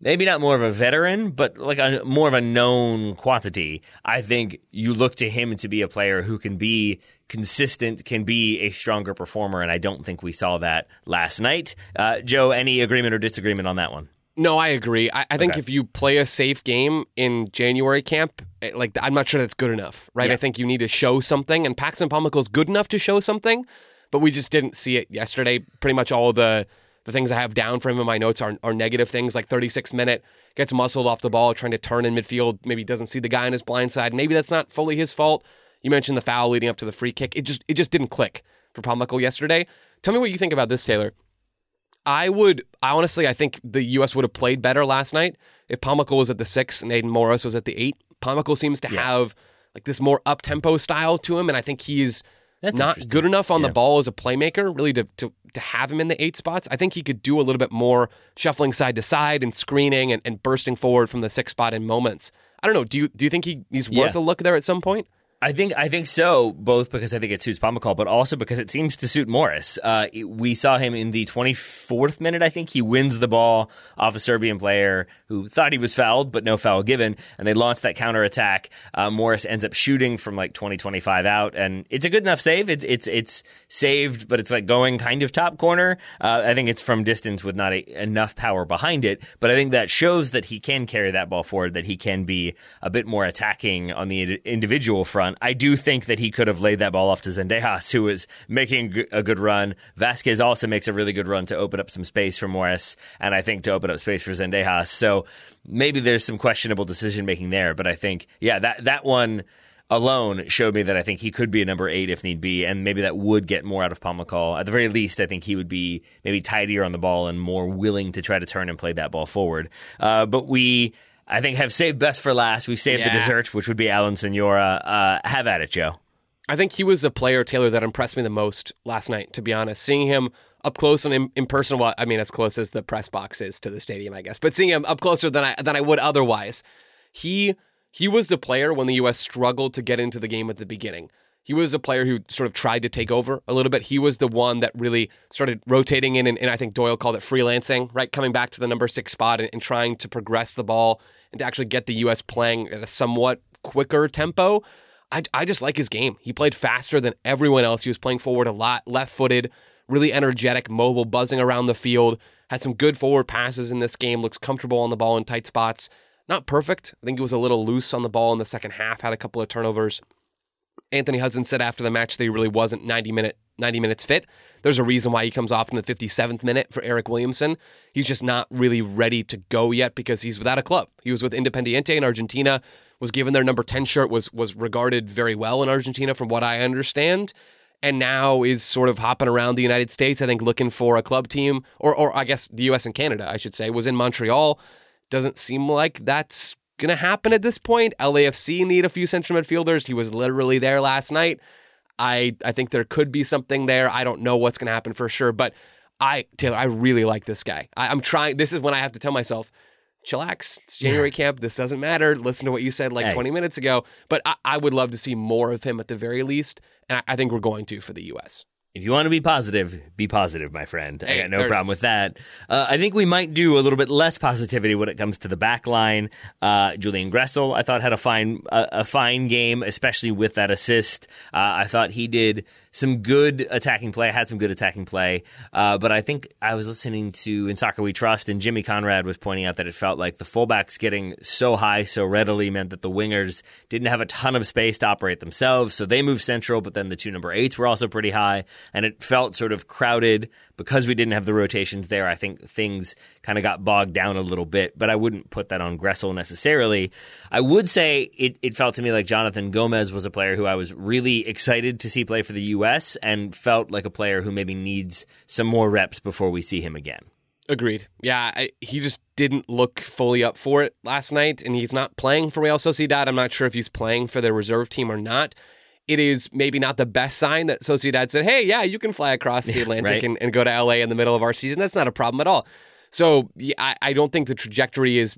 maybe not more of a veteran, but like a more of a known quantity. I think you look to him to be a player who can be consistent, can be a stronger performer, and I don't think we saw that last night. Uh, Joe, any agreement or disagreement on that one? No, I agree. I, I think okay. if you play a safe game in January camp, Eh, like I'm not sure that's good enough, right? Yeah. I think you need to show something, and Paxton Pomykal is good enough to show something, but we just didn't see it yesterday. Pretty much all the the things I have down for him in my notes are, are negative things, like 36 minute gets muscled off the ball, trying to turn in midfield, maybe doesn't see the guy on his blind side. Maybe that's not fully his fault. You mentioned the foul leading up to the free kick. It just it just didn't click for Pomykal yesterday. Tell me what you think about this, Taylor. I would I honestly I think the US would have played better last night if Pomykal was at the six and Aidan Morris was at the eight. Pomykal seems to yeah. have like this more up tempo style to him, and I think he's That's not good enough on yeah. the ball as a playmaker, really to, to to have him in the eight spots. I think he could do a little bit more shuffling side to side and screening and, and bursting forward from the six spot in moments. I don't know. Do you do you think he, he's worth yeah. a look there at some point? I think I think so, both because I think it suits Pomykal, but also because it seems to suit Morris. Uh, we saw him in the 24th minute, I think. He wins the ball off a Serbian player who thought he was fouled, but no foul given, and they launched that counter attack. Uh, Morris ends up shooting from like 20, 25 out, and it's a good enough save. It's it's it's saved, but it's like going kind of top corner. Uh, I think it's from distance with not a, enough power behind it, but I think that shows that he can carry that ball forward, that he can be a bit more attacking on the individual front I do think that he could have laid that ball off to Zendejas, who was making a good run. Vazquez also makes a really good run to open up some space for Morris, and I think to open up space for Zendejas. So maybe there's some questionable decision making there, but I think, yeah, that, that one alone showed me that I think he could be a number eight if need be, and maybe that would get more out of Pomykal. At the very least, I think he would be maybe tidier on the ball and more willing to try to turn and play that ball forward. Uh, but we I think have saved best for last. We've saved yeah. the dessert, which would be Alan Sonora. Uh, have at it, Joe. I think he was a player, Taylor, that impressed me the most last night, to be honest. Seeing him up close and in, in person, well, I mean, as close as the press box is to the stadium, I guess, but seeing him up closer than I, than I would otherwise, he, he was the player when the U.S. struggled to get into the game at the beginning. He was a player who sort of tried to take over a little bit. He was the one that really started rotating in, and, and I think Doyle called it freelancing, right? Coming back to the number six spot and, and trying to progress the ball and to actually get the U.S. playing at a somewhat quicker tempo. I, I just like his game. He played faster than everyone else. He was playing forward a lot, left footed, really energetic, mobile, buzzing around the field. Had some good forward passes in this game, looks comfortable on the ball in tight spots. Not perfect. I think he was a little loose on the ball in the second half, had a couple of turnovers. Anthony Hudson said after the match that he really wasn't 90 minute 90 minutes fit. There's a reason why he comes off in the 57th minute for Eric Williamson. He's just not really ready to go yet because he's without a club. He was with Independiente in Argentina, was given their number 10 shirt, was was regarded very well in Argentina from what I understand, and now is sort of hopping around the United States, I think looking for a club team or or I guess the US and Canada, I should say, was in Montreal. Doesn't seem like that's going to happen at this point. LAFC need a few central midfielders. He was literally there last night. I I think there could be something there. I don't know what's going to happen for sure, but I Taylor, I really like this guy. I, am trying. This is when I have to tell myself, chillax. It's (laughs) January camp. This doesn't matter. Listen to what you said like hey. 20 minutes ago. But I, I, would love to see more of him at the very least, and I, I think we're going to for the U.S. If you want to be positive, be positive, my friend. I got no problem with that. Uh, I think we might do a little bit less positivity when it comes to the back line. Uh, Julian Gressel, I thought had a fine a, a fine game, especially with that assist. Uh, I thought he did some good attacking play. I Had some good attacking play, uh, but I think I was listening to In Soccer We Trust, and Jimmy Conrad was pointing out that it felt like the fullbacks getting so high so readily meant that the wingers didn't have a ton of space to operate themselves, so they moved central. But then the two number eights were also pretty high. and it felt sort of crowded because we didn't have the rotations there. I think things kind of got bogged down a little bit, but I wouldn't put that on Gressel necessarily. I would say it, it felt to me like Jonathan Gomez was a player who I was really excited to see play for the U.S. and felt like a player who maybe needs some more reps before we see him again. Agreed. Yeah, I, he just didn't look fully up for it last night, and he's not playing for Real Sociedad. I'm not sure if he's playing for their reserve team or not. It is maybe not the best sign that Sociedad said, hey, yeah, you can fly across the Atlantic right. and, and, go to LA in the middle of our season. That's not a problem at all. So yeah, I, I don't think the trajectory is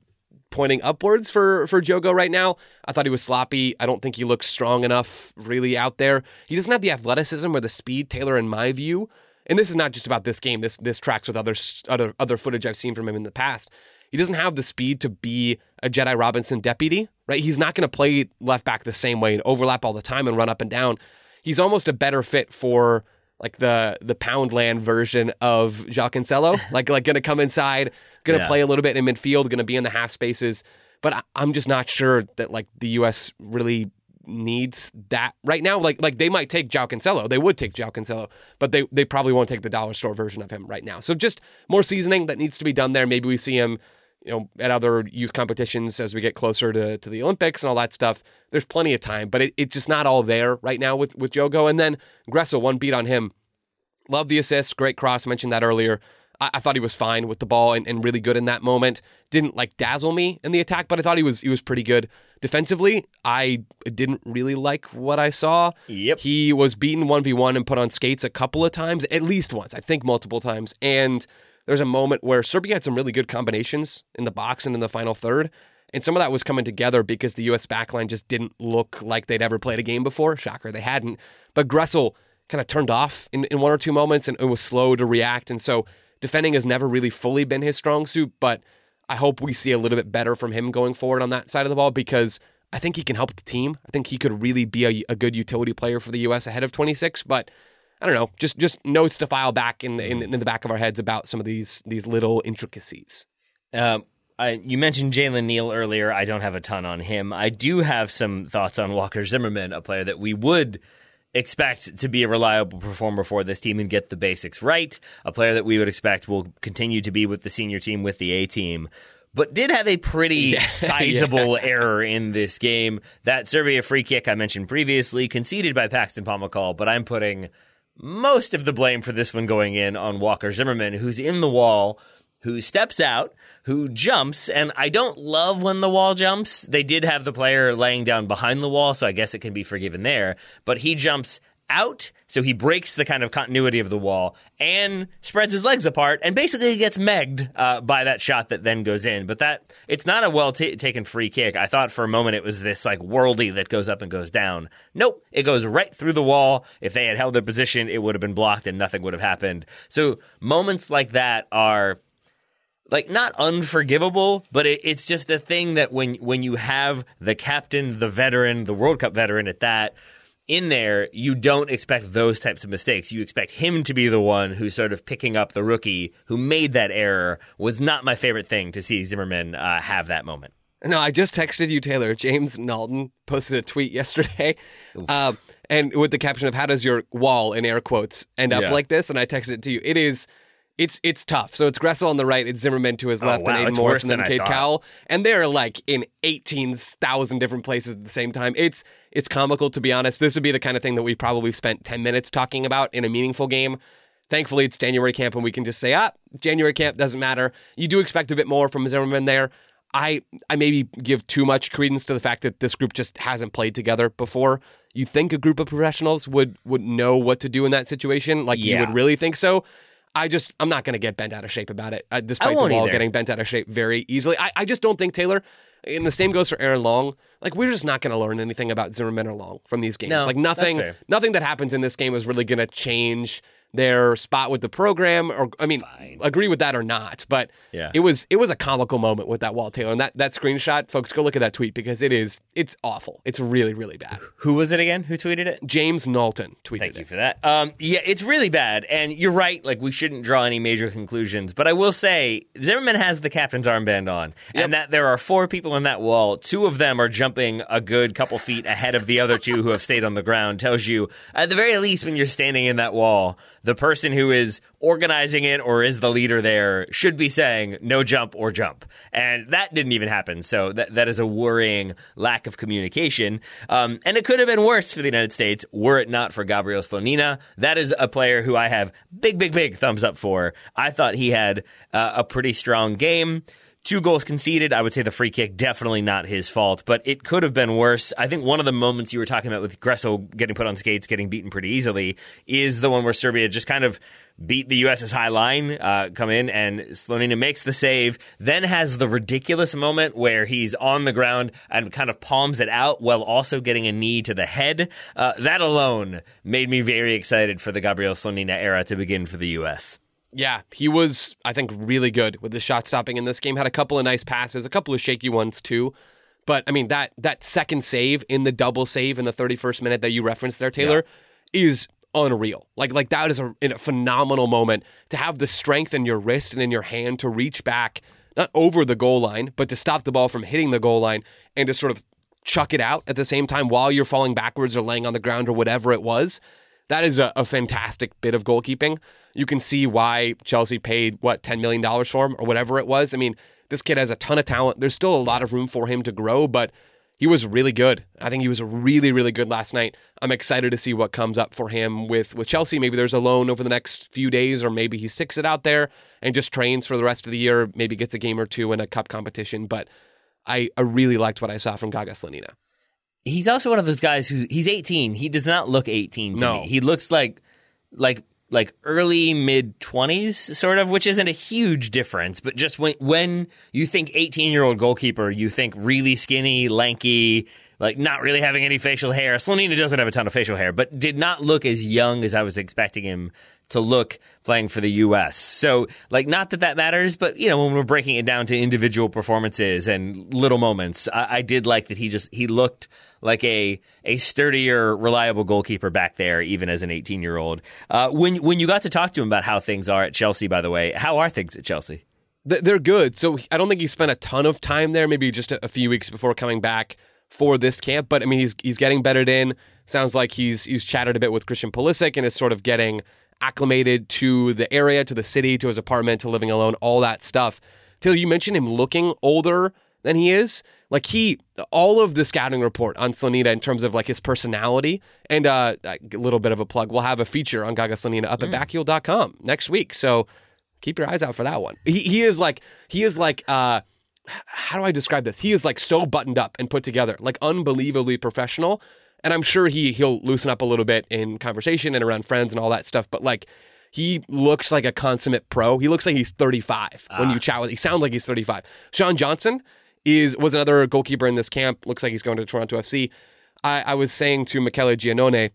pointing upwards for for Jogo right now. I thought he was sloppy. I don't think he looks strong enough really out there. He doesn't have the athleticism or the speed, Taylor, in my view, and this is not just about this game. This this tracks with other other other footage I've seen from him in the past. He doesn't have the speed to be a Jedi Robinson deputy, right? He's not going to play left back the same way and overlap all the time and run up and down. He's almost a better fit for like the the Poundland version of João Cancelo, (laughs) like like going to come inside, going to yeah. play a little bit in midfield, going to be in the half spaces. But I, I'm just not sure that like the U.S. really needs that right now. Like like they might take João Cancelo. They would take João Cancelo, but they they probably won't take the dollar store version of him right now. So just more seasoning that needs to be done there. Maybe we see him, you know, at other youth competitions as we get closer to, to the Olympics and all that stuff. There's plenty of time, but it, it's just not all there right now with with Jogo. And then Gressel, one beat on him. Love the assist, great cross. Mentioned that earlier. I, I thought he was fine with the ball and, and really good in that moment. Didn't like dazzle me in the attack, but I thought he was he was pretty good defensively. I didn't really like what I saw. Yep. He was beaten one v one and put on skates a couple of times, at least once. I think multiple times. And there's a moment where Serbia had some really good combinations in the box and in the final third. And some of that was coming together because the U.S. backline just didn't look like they'd ever played a game before. Shocker, they hadn't. But Gressel kind of turned off in, in one or two moments and, and was slow to react. And so Defending has never really fully been his strong suit, but I hope we see a little bit better from him going forward on that side of the ball because I think he can help the team. I think he could really be a, a good utility player for the U.S. ahead of 26. But I don't know, just just notes to file back in the, in, in the back of our heads about some of these these little intricacies. Um, I, you mentioned Jalen Neal earlier. I don't have a ton on him. I do have some thoughts on Walker Zimmerman, a player that we would expect to be a reliable performer for this team and get the basics right. A player that we would expect will continue to be with the senior team with the A team. But did have a pretty (laughs) yeah. sizable yeah. error in this game. That Serbia free kick I mentioned previously, conceded by Paxton Pomykal, but I'm putting most of the blame for this one going in on Walker Zimmerman, who's in the wall, who steps out, who jumps, and I don't love when the wall jumps. They did have the player laying down behind the wall, so I guess it can be forgiven there. But he jumps out, so he breaks the kind of continuity of the wall and spreads his legs apart, and basically gets megged uh, by that shot that then goes in. But that it's not a well t- taken free kick. I thought for a moment it was this like worldy that goes up and goes down. Nope, it goes right through the wall. If they had held their position, it would have been blocked and nothing would have happened. So moments like that are like not unforgivable, but it, it's just a thing that when when you have the captain, the veteran, the World Cup veteran at that in there, you don't expect those types of mistakes. You expect him to be the one who's sort of picking up the rookie who made that error. Was not my favorite thing to see Zimmerman uh, have that moment. No, I just texted you, Taylor. James Nalton posted a tweet (laughs) yesterday, uh, and with the caption of "How does your wall in air quotes end up yeah. like this?" And I texted it to you. It is it's it's tough. So it's Gressel on the right, it's Zimmerman to his oh, left, oh, wow. and Aidan Morris, and then Cade Cowell, and they're like in eighteen thousand different places at the same time. It's it's comical to be honest. This would be the kind of thing that we probably spent ten minutes talking about in a meaningful game. Thankfully, it's January camp, and we can just say, ah, January camp doesn't matter. You do expect a bit more from Zimmerman there. I I maybe give too much credence to the fact that this group just hasn't played together before. You think a group of professionals would would know what to do in that situation? Like yeah. you would really think so? I just I'm not going to get bent out of shape about it, uh, despite the getting bent out of shape very easily. I, I just don't think Taylor. And the same goes for Aaron Long. Like we're just not going to learn anything about Zimmerman or Long from these games. No, like nothing, nothing that happens in this game is really going to change their spot with the program or I mean agree with that or not but Yeah. it was it was a comical moment with that Walt Taylor and that that screenshot folks go look at that tweet because it is it's awful it's really really bad Who was it again? Who tweeted it? James Nalton tweeted it. Thank you it for that. Um, yeah, it's really bad, and you're right. Like we shouldn't draw any major conclusions, but I will say Zimmerman has the captain's armband on, and that there are four people in that wall. Two of them are jumping a good couple feet ahead of the other two who have stayed on the ground. Tells you, at the very least, when you're standing in that wall, the person who is organizing it or is the leader there should be saying no jump or jump, and that didn't even happen. So that that is a worrying lack of communication, um, and it could have been worse for the United States were it not for Gabriel Slonina. That is a player who I have big, big, big thumbs up for. I thought he had uh, a pretty strong game. Two goals conceded. I would say the free kick definitely not his fault, but it could have been worse. I think one of the moments you were talking about with Gressel getting put on skates, getting beaten pretty easily, is the one where Serbia just kind of beat the U.S.'s high line, uh, come in, and Slonina makes the save, then has the ridiculous moment where he's on the ground and kind of palms it out while also getting a knee to the head. Uh, that alone made me very excited for the Gabriel Slonina era to begin for the U.S. Yeah, he was, I think, really good with the shot stopping in this game. Had a couple of nice passes, a couple of shaky ones too. But I mean that that second save in the double save in the 31st minute that you referenced there, Taylor, is unreal. Like like that is a, a phenomenal moment to have the strength in your wrist and in your hand to reach back, not over the goal line, but to stop the ball from hitting the goal line and to sort of chuck it out at the same time while you're falling backwards or laying on the ground or whatever it was. That is a, a fantastic bit of goalkeeping. You can see why Chelsea paid, what, $10 million for him or whatever it was. I mean, this kid has a ton of talent. There's still a lot of room for him to grow, but he was really good. I think he was really, really good last night. I'm excited to see what comes up for him with, with Chelsea. Maybe there's a loan over the next few days, or maybe he sticks it out there and just trains for the rest of the year, maybe gets a game or two in a cup competition. But I, I really liked what I saw from Gaga Slonina. He's also one of those guys who he's 18. He does not look 18 to No. me. He looks like like like early mid 20s sort of, which isn't a huge difference, but just when when you think 18-year-old goalkeeper, you think really skinny, lanky, like not really having any facial hair. Slonina doesn't have a ton of facial hair, but did not look as young as I was expecting him to look playing for the U.S. So, like, not that that matters, but you know, when we're breaking it down to individual performances and little moments, I, I did like that he just he looked like a a sturdier, reliable goalkeeper back there, even as an 18 year old. Uh, when when you got to talk to him about how things are at Chelsea, by the way, how are things at Chelsea? They're good. So I don't think he spent a ton of time there, maybe just a, a few weeks before coming back for this camp. But I mean, he's he's getting bettered in. Sounds like he's he's chatted a bit with Christian Pulisic and is sort of getting acclimated to the area, to the city, to his apartment, to living alone, all that stuff. Till you mentioned him looking older than he is. Like he, all of the scouting report on Slonina in terms of like his personality and uh, a little bit of a plug. We'll have a feature on Gaga Slonina up at backheel.com next week. So keep your eyes out for that one. He, he is like, he is like, uh, how do I describe this? He is like so buttoned up and put together, like unbelievably professional. And I'm sure he he'll loosen up a little bit in conversation and around friends and all that stuff. But like he looks like a consummate pro. He looks like he's 35 when you ah. chat with. He sounds like he's 35. Sean Johnson is was another goalkeeper in this camp. Looks like he's going to Toronto FC. I, I was saying to Michele Giannone,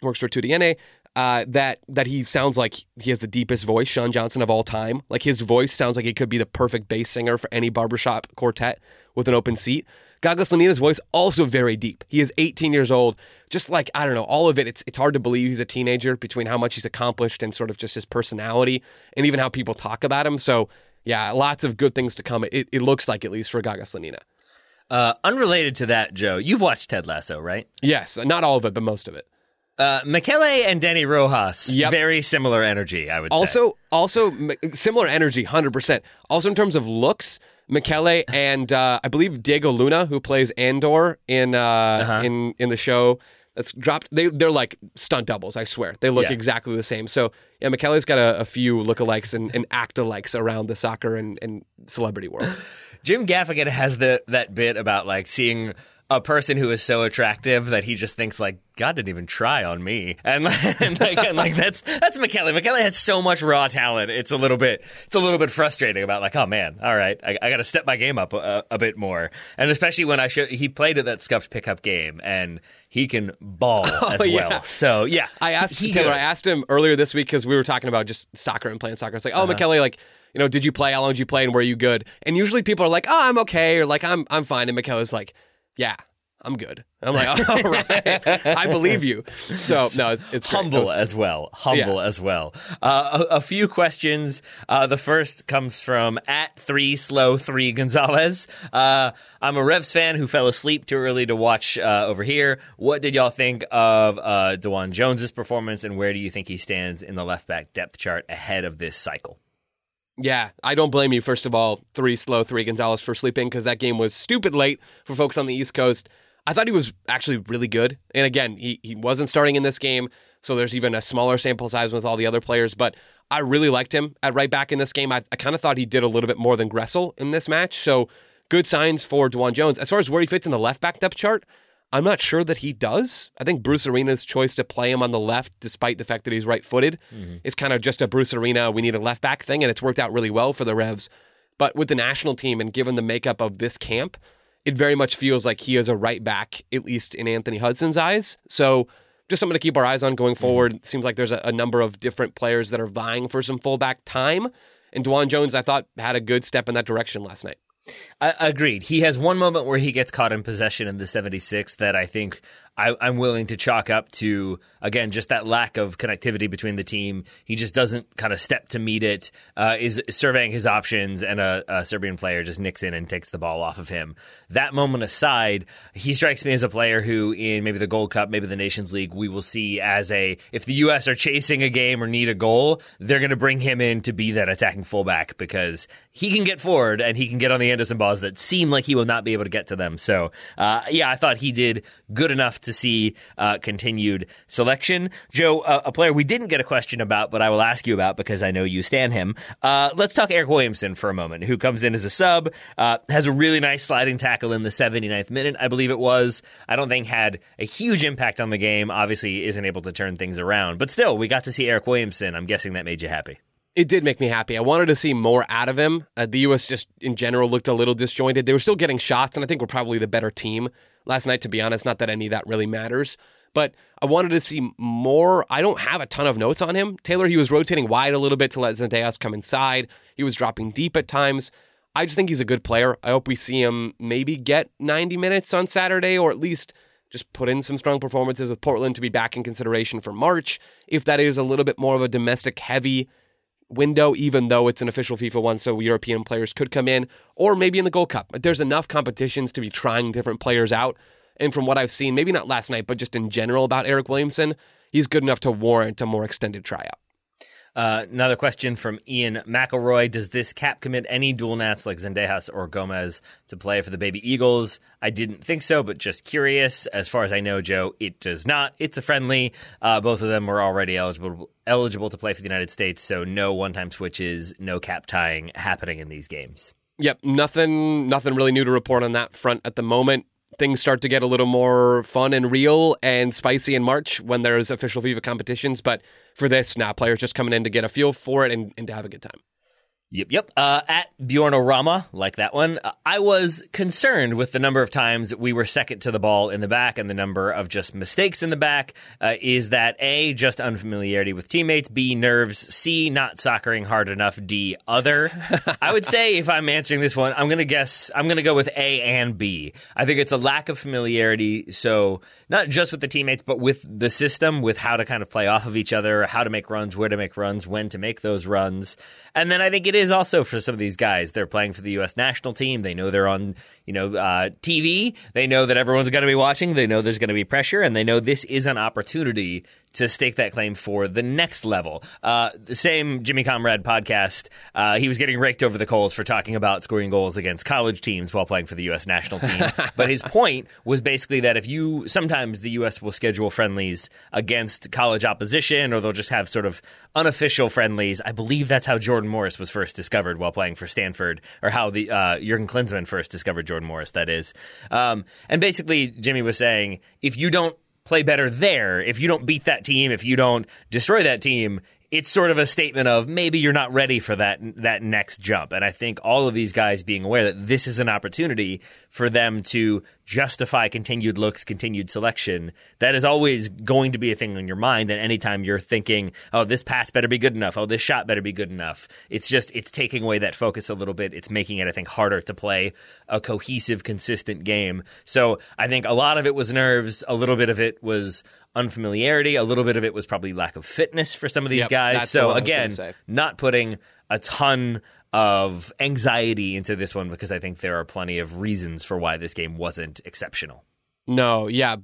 works for TUDN, uh, that that he sounds like he has the deepest voice, Sean Johnson of all time. Like his voice sounds like he could be the perfect bass singer for any barbershop quartet with an open seat. Gaga Slonina's voice also very deep. He is 18 years old. Just like I don't know, all of it. It's it's hard to believe he's a teenager between how much he's accomplished and sort of just his personality and even how people talk about him. So yeah, lots of good things to come. It, it looks like at least for Gaga Slonina. Uh, unrelated to that, Joe, you've watched Ted Lasso, right? Yes, not all of it, but most of it. Uh, Michele and Danny Rojas, Yep. very similar energy, I would say. Also, also similar energy, hundred percent. Also, in terms of looks, Michele (laughs) and uh, I believe Diego Luna, who plays Andor in uh, in in the show that's dropped, they they're like stunt doubles. I swear, they look Yeah. exactly the same. So yeah, Michele's got a, a few lookalikes and, and act-alikes around the soccer and, and celebrity world. (laughs) Jim Gaffigan has the that bit about like seeing a person who is so attractive that he just thinks like God didn't even try on me, and, (laughs) and like, and like that's that's McKelly. McKelly has so much raw talent. It's a little bit it's a little bit frustrating about like oh man, all right, I, I got to step my game up a, a, bit more, and especially when I show he played at that scuffed pickup game and he can ball (laughs) oh, as yeah. well. So yeah, I asked he Taylor. I asked him earlier this week because we were talking about just soccer and playing soccer. It's like oh uh-huh. McKelly like you know, did you play? How long did you play? And were you good? And usually people are like, oh, I'm okay, or like I'm I'm fine. And McKelly's like, yeah, I'm good. I'm like, (laughs) all right, I believe you. So no, it's it's humble was, as well, humble yeah. as well. Uh, a, a, few questions. Uh, the first comes from at three slow three Gonzalez. Uh, I'm a Revs fan who fell asleep too early to watch uh, over here. What did y'all think of uh, DeJuan Jones's performance, and where do you think he stands in the left back depth chart ahead of this cycle? Yeah, I don't blame you. First of all, three slow, three Gonzalez for sleeping because that game was stupid late for folks on the East Coast. I thought he was actually really good. And again, he, he wasn't starting in this game, so there's even a smaller sample size with all the other players. But I really liked him at right back in this game. I, I kind of thought he did a little bit more than Gressel in this match. So good signs for DeJuan Jones. As far as where he fits in the left back depth chart, I'm not sure that he does. I think Bruce Arena's choice to play him on the left, despite the fact that he's right footed, mm-hmm. is kind of just a Bruce Arena, we need a left back thing, and it's worked out really well for the Revs. But with the national team and given the makeup of this camp, it very much feels like he is a right back, at least in Anthony Hudson's eyes. So just something to keep our eyes on going mm-hmm. forward. Mm-hmm. Seems like there's a, a, number of different players that are vying for some fullback time. And DeJuan Jones, I thought, had a good step in that direction last night. I, agreed. He has one moment where he gets caught in possession in the 76 that I think I, am willing to chalk up to again just that lack of connectivity between the team. He just doesn't kind of step to meet it. Uh, is surveying his options, and a, a, Serbian player just nicks in and takes the ball off of him. That moment aside, he strikes me as a player who, in maybe the Gold Cup, maybe the Nations League, we will see as a if the U.S. are chasing a game or need a goal, they're going to bring him in to be that attacking fullback because he can get forward and he can get on the end of some balls that seem like he will not be able to get to them. So, uh, yeah, I thought he did good enough to see uh, continued selection. Joe, uh, a player we didn't get a question about, but I will ask you about because I know you stand him. Uh, let's talk Eric Williamson for a moment, who comes in as a sub, uh, has a really nice sliding tackle in the 79th minute, I believe it was. I don't think had a huge impact on the game. Obviously, isn't able to turn things around, but still, we got to see Eric Williamson. I'm guessing that made you happy. It did make me happy. I wanted to see more out of him. Uh, the U.S. just in general looked a little disjointed. They were still getting shots, and I think we're probably the better team last night, to be honest. Not that any of that really matters, but I wanted to see more. I don't have a ton of notes on him. Taylor, he was rotating wide a little bit to let Zendejas come inside. He was dropping deep at times. I just think he's a good player. I hope we see him maybe get 90 minutes on Saturday or at least just put in some strong performances with Portland to be back in consideration for March. If that is a little bit more of a domestic heavy window, even though it's an official FIFA one, so European players could come in, or maybe in the Gold Cup. There's enough competitions to be trying different players out. And from what I've seen, maybe not last night, but just in general about Eric Williamson, he's good enough to warrant a more extended tryout. Uh, another question from Ian McElroy. Does this cap commit any dual nats like Zendejas or Gomez to play for the Baby Eagles? I didn't think so, but just curious. As far as I know, Joe, it does not. It's a friendly. Uh, both of them were already eligible eligible to play for the United States, so no one time switches, no cap tying happening in these games. Yep, nothing nothing really new to report on that front at the moment things start to get a little more fun and real and spicy in March when there's official FIFA competitions. But for this, now players just coming in to get a feel for it and, and to have a good time. Yep, yep. Uh, at Bjornorama, like that one, uh, I was concerned with the number of times we were second to the ball in the back and the number of just mistakes in the back. Uh, is that A, just unfamiliarity with teammates, B, nerves, C, not soccering hard enough, D, other? (laughs) I would say if I'm answering this one, I'm going to guess, I'm going to go with A and B. I think it's a lack of familiarity. So not just with the teammates, but with the system, with how to kind of play off of each other, how to make runs, where to make runs, when to make those runs. And then I think it is also for some of these guys. They're playing for the U.S. national team. They know they're on, you know, uh, TV. They know that everyone's going to be watching. They know there's going to be pressure, and they know this is an opportunity to stake that claim for the next level. Uh, the same Jimmy Conrad podcast, uh, he was getting raked over the coals for talking about scoring goals against college teams while playing for the U.S. national team. (laughs) but his point was basically that if you sometimes the U.S. will schedule friendlies against college opposition, or they'll just have sort of unofficial friendlies. I believe that's how Jordan Morris was first discovered while playing for Stanford, or how the uh, Jurgen Klinsmann first discovered Jordan Morris. That is, um, and basically Jimmy was saying if you don't play better there, if you don't beat that team, if you don't destroy that team, it's sort of a statement of maybe you're not ready for that that next jump. And I think all of these guys being aware that this is an opportunity for them to justify continued looks, continued selection, that is always going to be a thing on your mind. And anytime you're thinking, oh, this pass better be good enough, oh, this shot better be good enough, it's just it's taking away that focus a little bit. It's making it, I think, harder to play a cohesive, consistent game. So I think a lot of it was nerves, a little bit of it was unfamiliarity. A little bit of it was probably lack of fitness for some of these Yep, guys. So what I was gonna again, not putting a ton of anxiety into this one because I think there are plenty of reasons for why this game wasn't exceptional. No, yeah,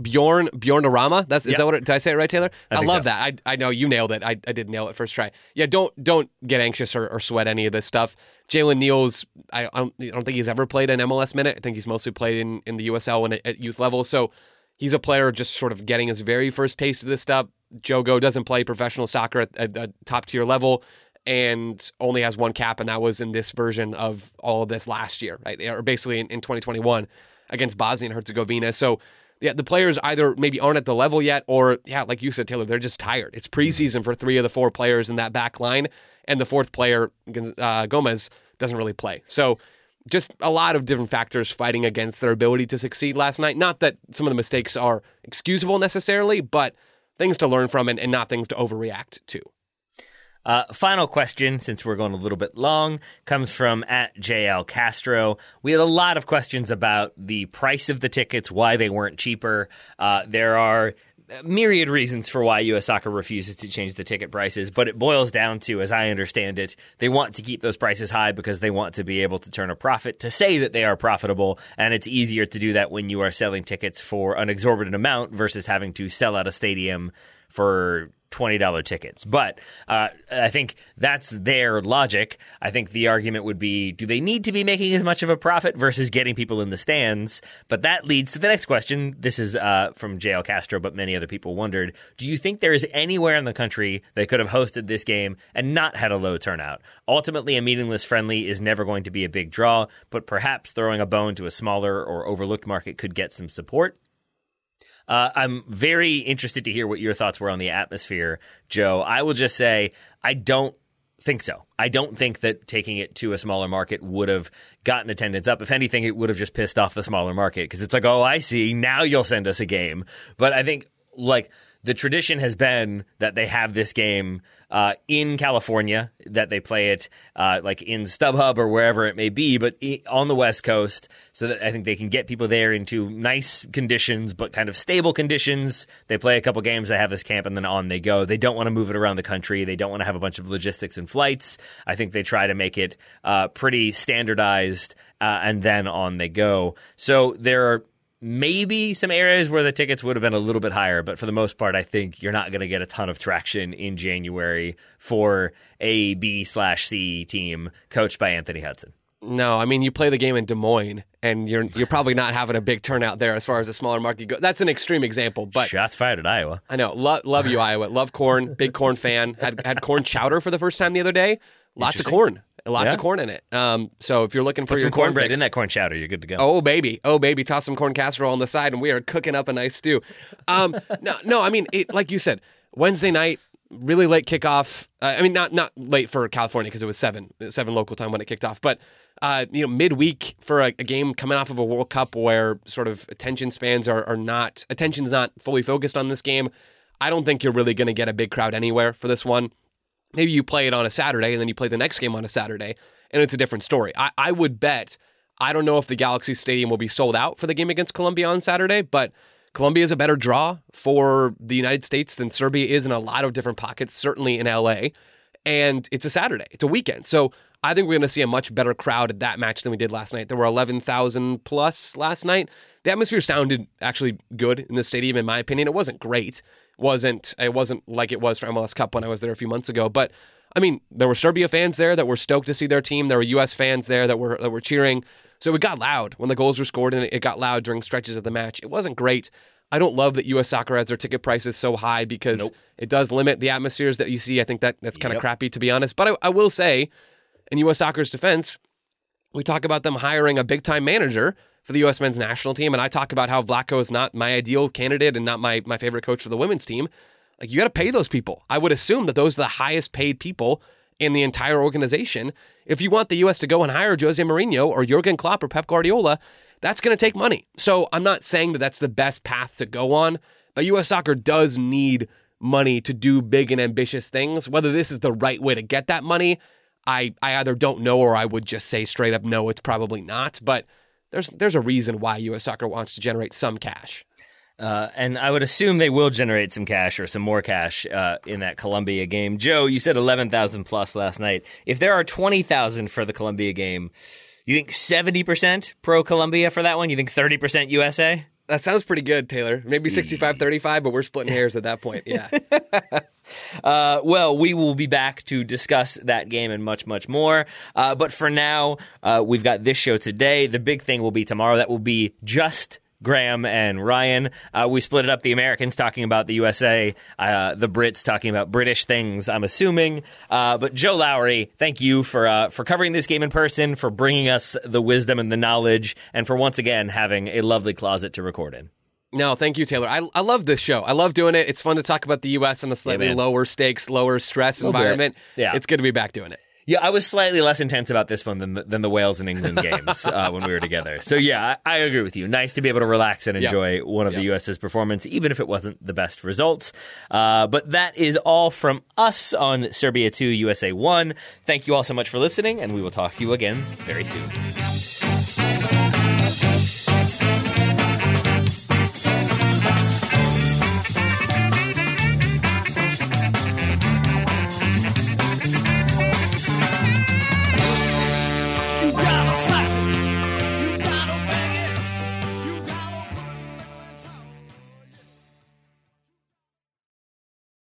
Bjorn Bjorn Arama. That's is Yeah. that what? It, did I say it right, Taylor? I, think love so. that. I I know you nailed it. I, I did nail it first try. Yeah, don't don't get anxious or, or sweat any of this stuff. Jalen Neal's. I, I don't, I don't think he's ever played an MLS minute. I think he's mostly played in in the USL and at youth level. So he's a player just sort of getting his very first taste of this stuff. Jogo doesn't play professional soccer at, a top tier level and only has one cap, and that was in this version of all of this last year, right? Or basically in, in 2021 against Bosnia and Herzegovina. So, yeah, the players either maybe aren't at the level yet, or yeah, like you said, Taylor, they're just tired. It's preseason for three of the four players in that back line, and the fourth player, uh, Gomez, doesn't really play. So, just a lot of different factors fighting against their ability to succeed last night. Not that some of the mistakes are excusable necessarily, but things to learn from and, and not things to overreact to. Uh, final question, since we're going a little bit long, comes from at JL Castro. We had a lot of questions about the price of the tickets, why they weren't cheaper. Uh, there are myriad reasons for why U.S. Soccer refuses to change the ticket prices, but it boils down to, as I understand it, they want to keep those prices high because they want to be able to turn a profit to say that they are profitable, and it's easier to do that when you are selling tickets for an exorbitant amount versus having to sell out a stadium for $20 tickets. But uh, I think that's their logic. I think the argument would be do they need to be making as much of a profit versus getting people in the stands? But that leads to the next question. This is uh, from JL Castro, but many other people wondered do you think there is anywhere in the country that could have hosted this game and not had a low turnout? Ultimately, a meaningless friendly is never going to be a big draw, but perhaps throwing a bone to a smaller or overlooked market could get some support. Uh, I'm very interested to hear what your thoughts were on the atmosphere, Joe. I will just say I don't think so. I don't think that taking it to a smaller market would have gotten attendance up. If anything, it would have just pissed off the smaller market because it's like, oh, I see. Now you'll send us a game. But I think like the tradition has been that they have this game uh, in California, that they play it uh, like in StubHub or wherever it may be, but on the West Coast, so that I think they can get people there into nice conditions, but kind of stable conditions. They play a couple games, they have this camp, and then on they go. They don't want to move it around the country. They don't want to have a bunch of logistics and flights. I think they try to make it uh, pretty standardized, uh, and then on they go. So there are maybe some areas where the tickets would have been a little bit higher, but for the most part, I think you're not going to get a ton of traction in January for a B slash C team coached by Anthony Hudson. No, I mean you play the game in Des Moines, and you're you're probably not having a big turnout there as far as a smaller market goes. That's an extreme example, but Shots fired at Iowa. I know. Lo- love you, Iowa. Love corn. Big corn fan. Had had corn chowder for the first time the other day. Lots of corn. Lots Yeah. of corn in it. Um, so if you're looking for Put your some cornbread fix- in that corn chowder. You're good to go. Oh baby, oh baby, toss some corn casserole on the side, and we are cooking up a nice stew. Um, (laughs) no, no, I mean, it, like you said, Wednesday night, really late kickoff. Uh, I mean, not not late for California because it was seven seven local time when it kicked off, but uh, you know, midweek for a, a game coming off of a World Cup where sort of attention spans are, are not attention's not fully focused on this game. I don't think you're really going to get a big crowd anywhere for this one maybe you play it on a Saturday and then you play the next game on a Saturday and it's a different story. I, I would bet, I don't know if the Galaxy Stadium will be sold out for the game against Colombia on Saturday, but Colombia is a better draw for the United States than Serbia is in a lot of different pockets, certainly in LA. And it's a Saturday, it's a weekend. So I think we're going to see a much better crowd at that match than we did last night. There were 11,000 plus last night. The atmosphere sounded actually good in the stadium, in my opinion. It wasn't great. wasn't It wasn't like it was for MLS Cup when I was there a few months ago. But I mean, there were Serbia fans there that were stoked to see their team. There were U.S. fans there that were that were cheering. So it got loud when the goals were scored, and it got loud during stretches of the match. It wasn't great. I don't love that U.S. Soccer has their ticket prices so high because nope. it does limit the atmospheres that you see. I think that that's kind of yep. crappy, to be honest. But I, I will say, in U.S. Soccer's defense, we talk about them hiring a big time manager for the U.S. men's national team, and I talk about how Vlatko is not my ideal candidate and not my my favorite coach for the women's team. Like you got to pay those people. I would assume that those are the highest paid people in the entire organization. If you want the U.S. to go and hire Jose Mourinho or Jurgen Klopp or Pep Guardiola, that's going to take money. So I'm not saying that that's the best path to go on, but U.S. soccer does need money to do big and ambitious things. Whether this is the right way to get that money, I, I either don't know or I would just say straight up no, it's probably not. But there's there's a reason why U.S. soccer wants to generate some cash. Uh, and I would assume they will generate some cash or some more cash uh, in that Colombia game. Joe, you said 11,000 plus last night. If there are 20,000 for the Colombia game, you think 70% pro Colombia for that one? You think 30% USA? That sounds pretty good, Taylor. Maybe 65 35, but we're splitting hairs at that point. Yeah. (laughs) uh, well, we will be back to discuss that game and much, much more. Uh, but for now, uh, we've got this show today. The big thing will be tomorrow. That will be just Graham and Ryan. Uh, we split it up the Americans talking about the USA, uh, the Brits talking about British things, I'm assuming. Uh, but Joe Lowry, thank you for, uh, for covering this game in person, for bringing us the wisdom and the knowledge, and for once again having a lovely closet to record in. No, thank you, Taylor. I, I love this show. I love doing it. It's fun to talk about the U.S. in a slightly yeah, lower stakes, lower stress environment. Bit. Yeah. It's good to be back doing it. Yeah, I was slightly less intense about this one than the, than the Wales and England (laughs) games uh, when we were together. So yeah, I, I, agree with you. Nice to be able to relax and enjoy yep. one of yep. the US's performance, even if it wasn't the best results. Uh, but that is all from us on Serbia 2 USA 1. Thank you all so much for listening, and we will talk to you again very soon.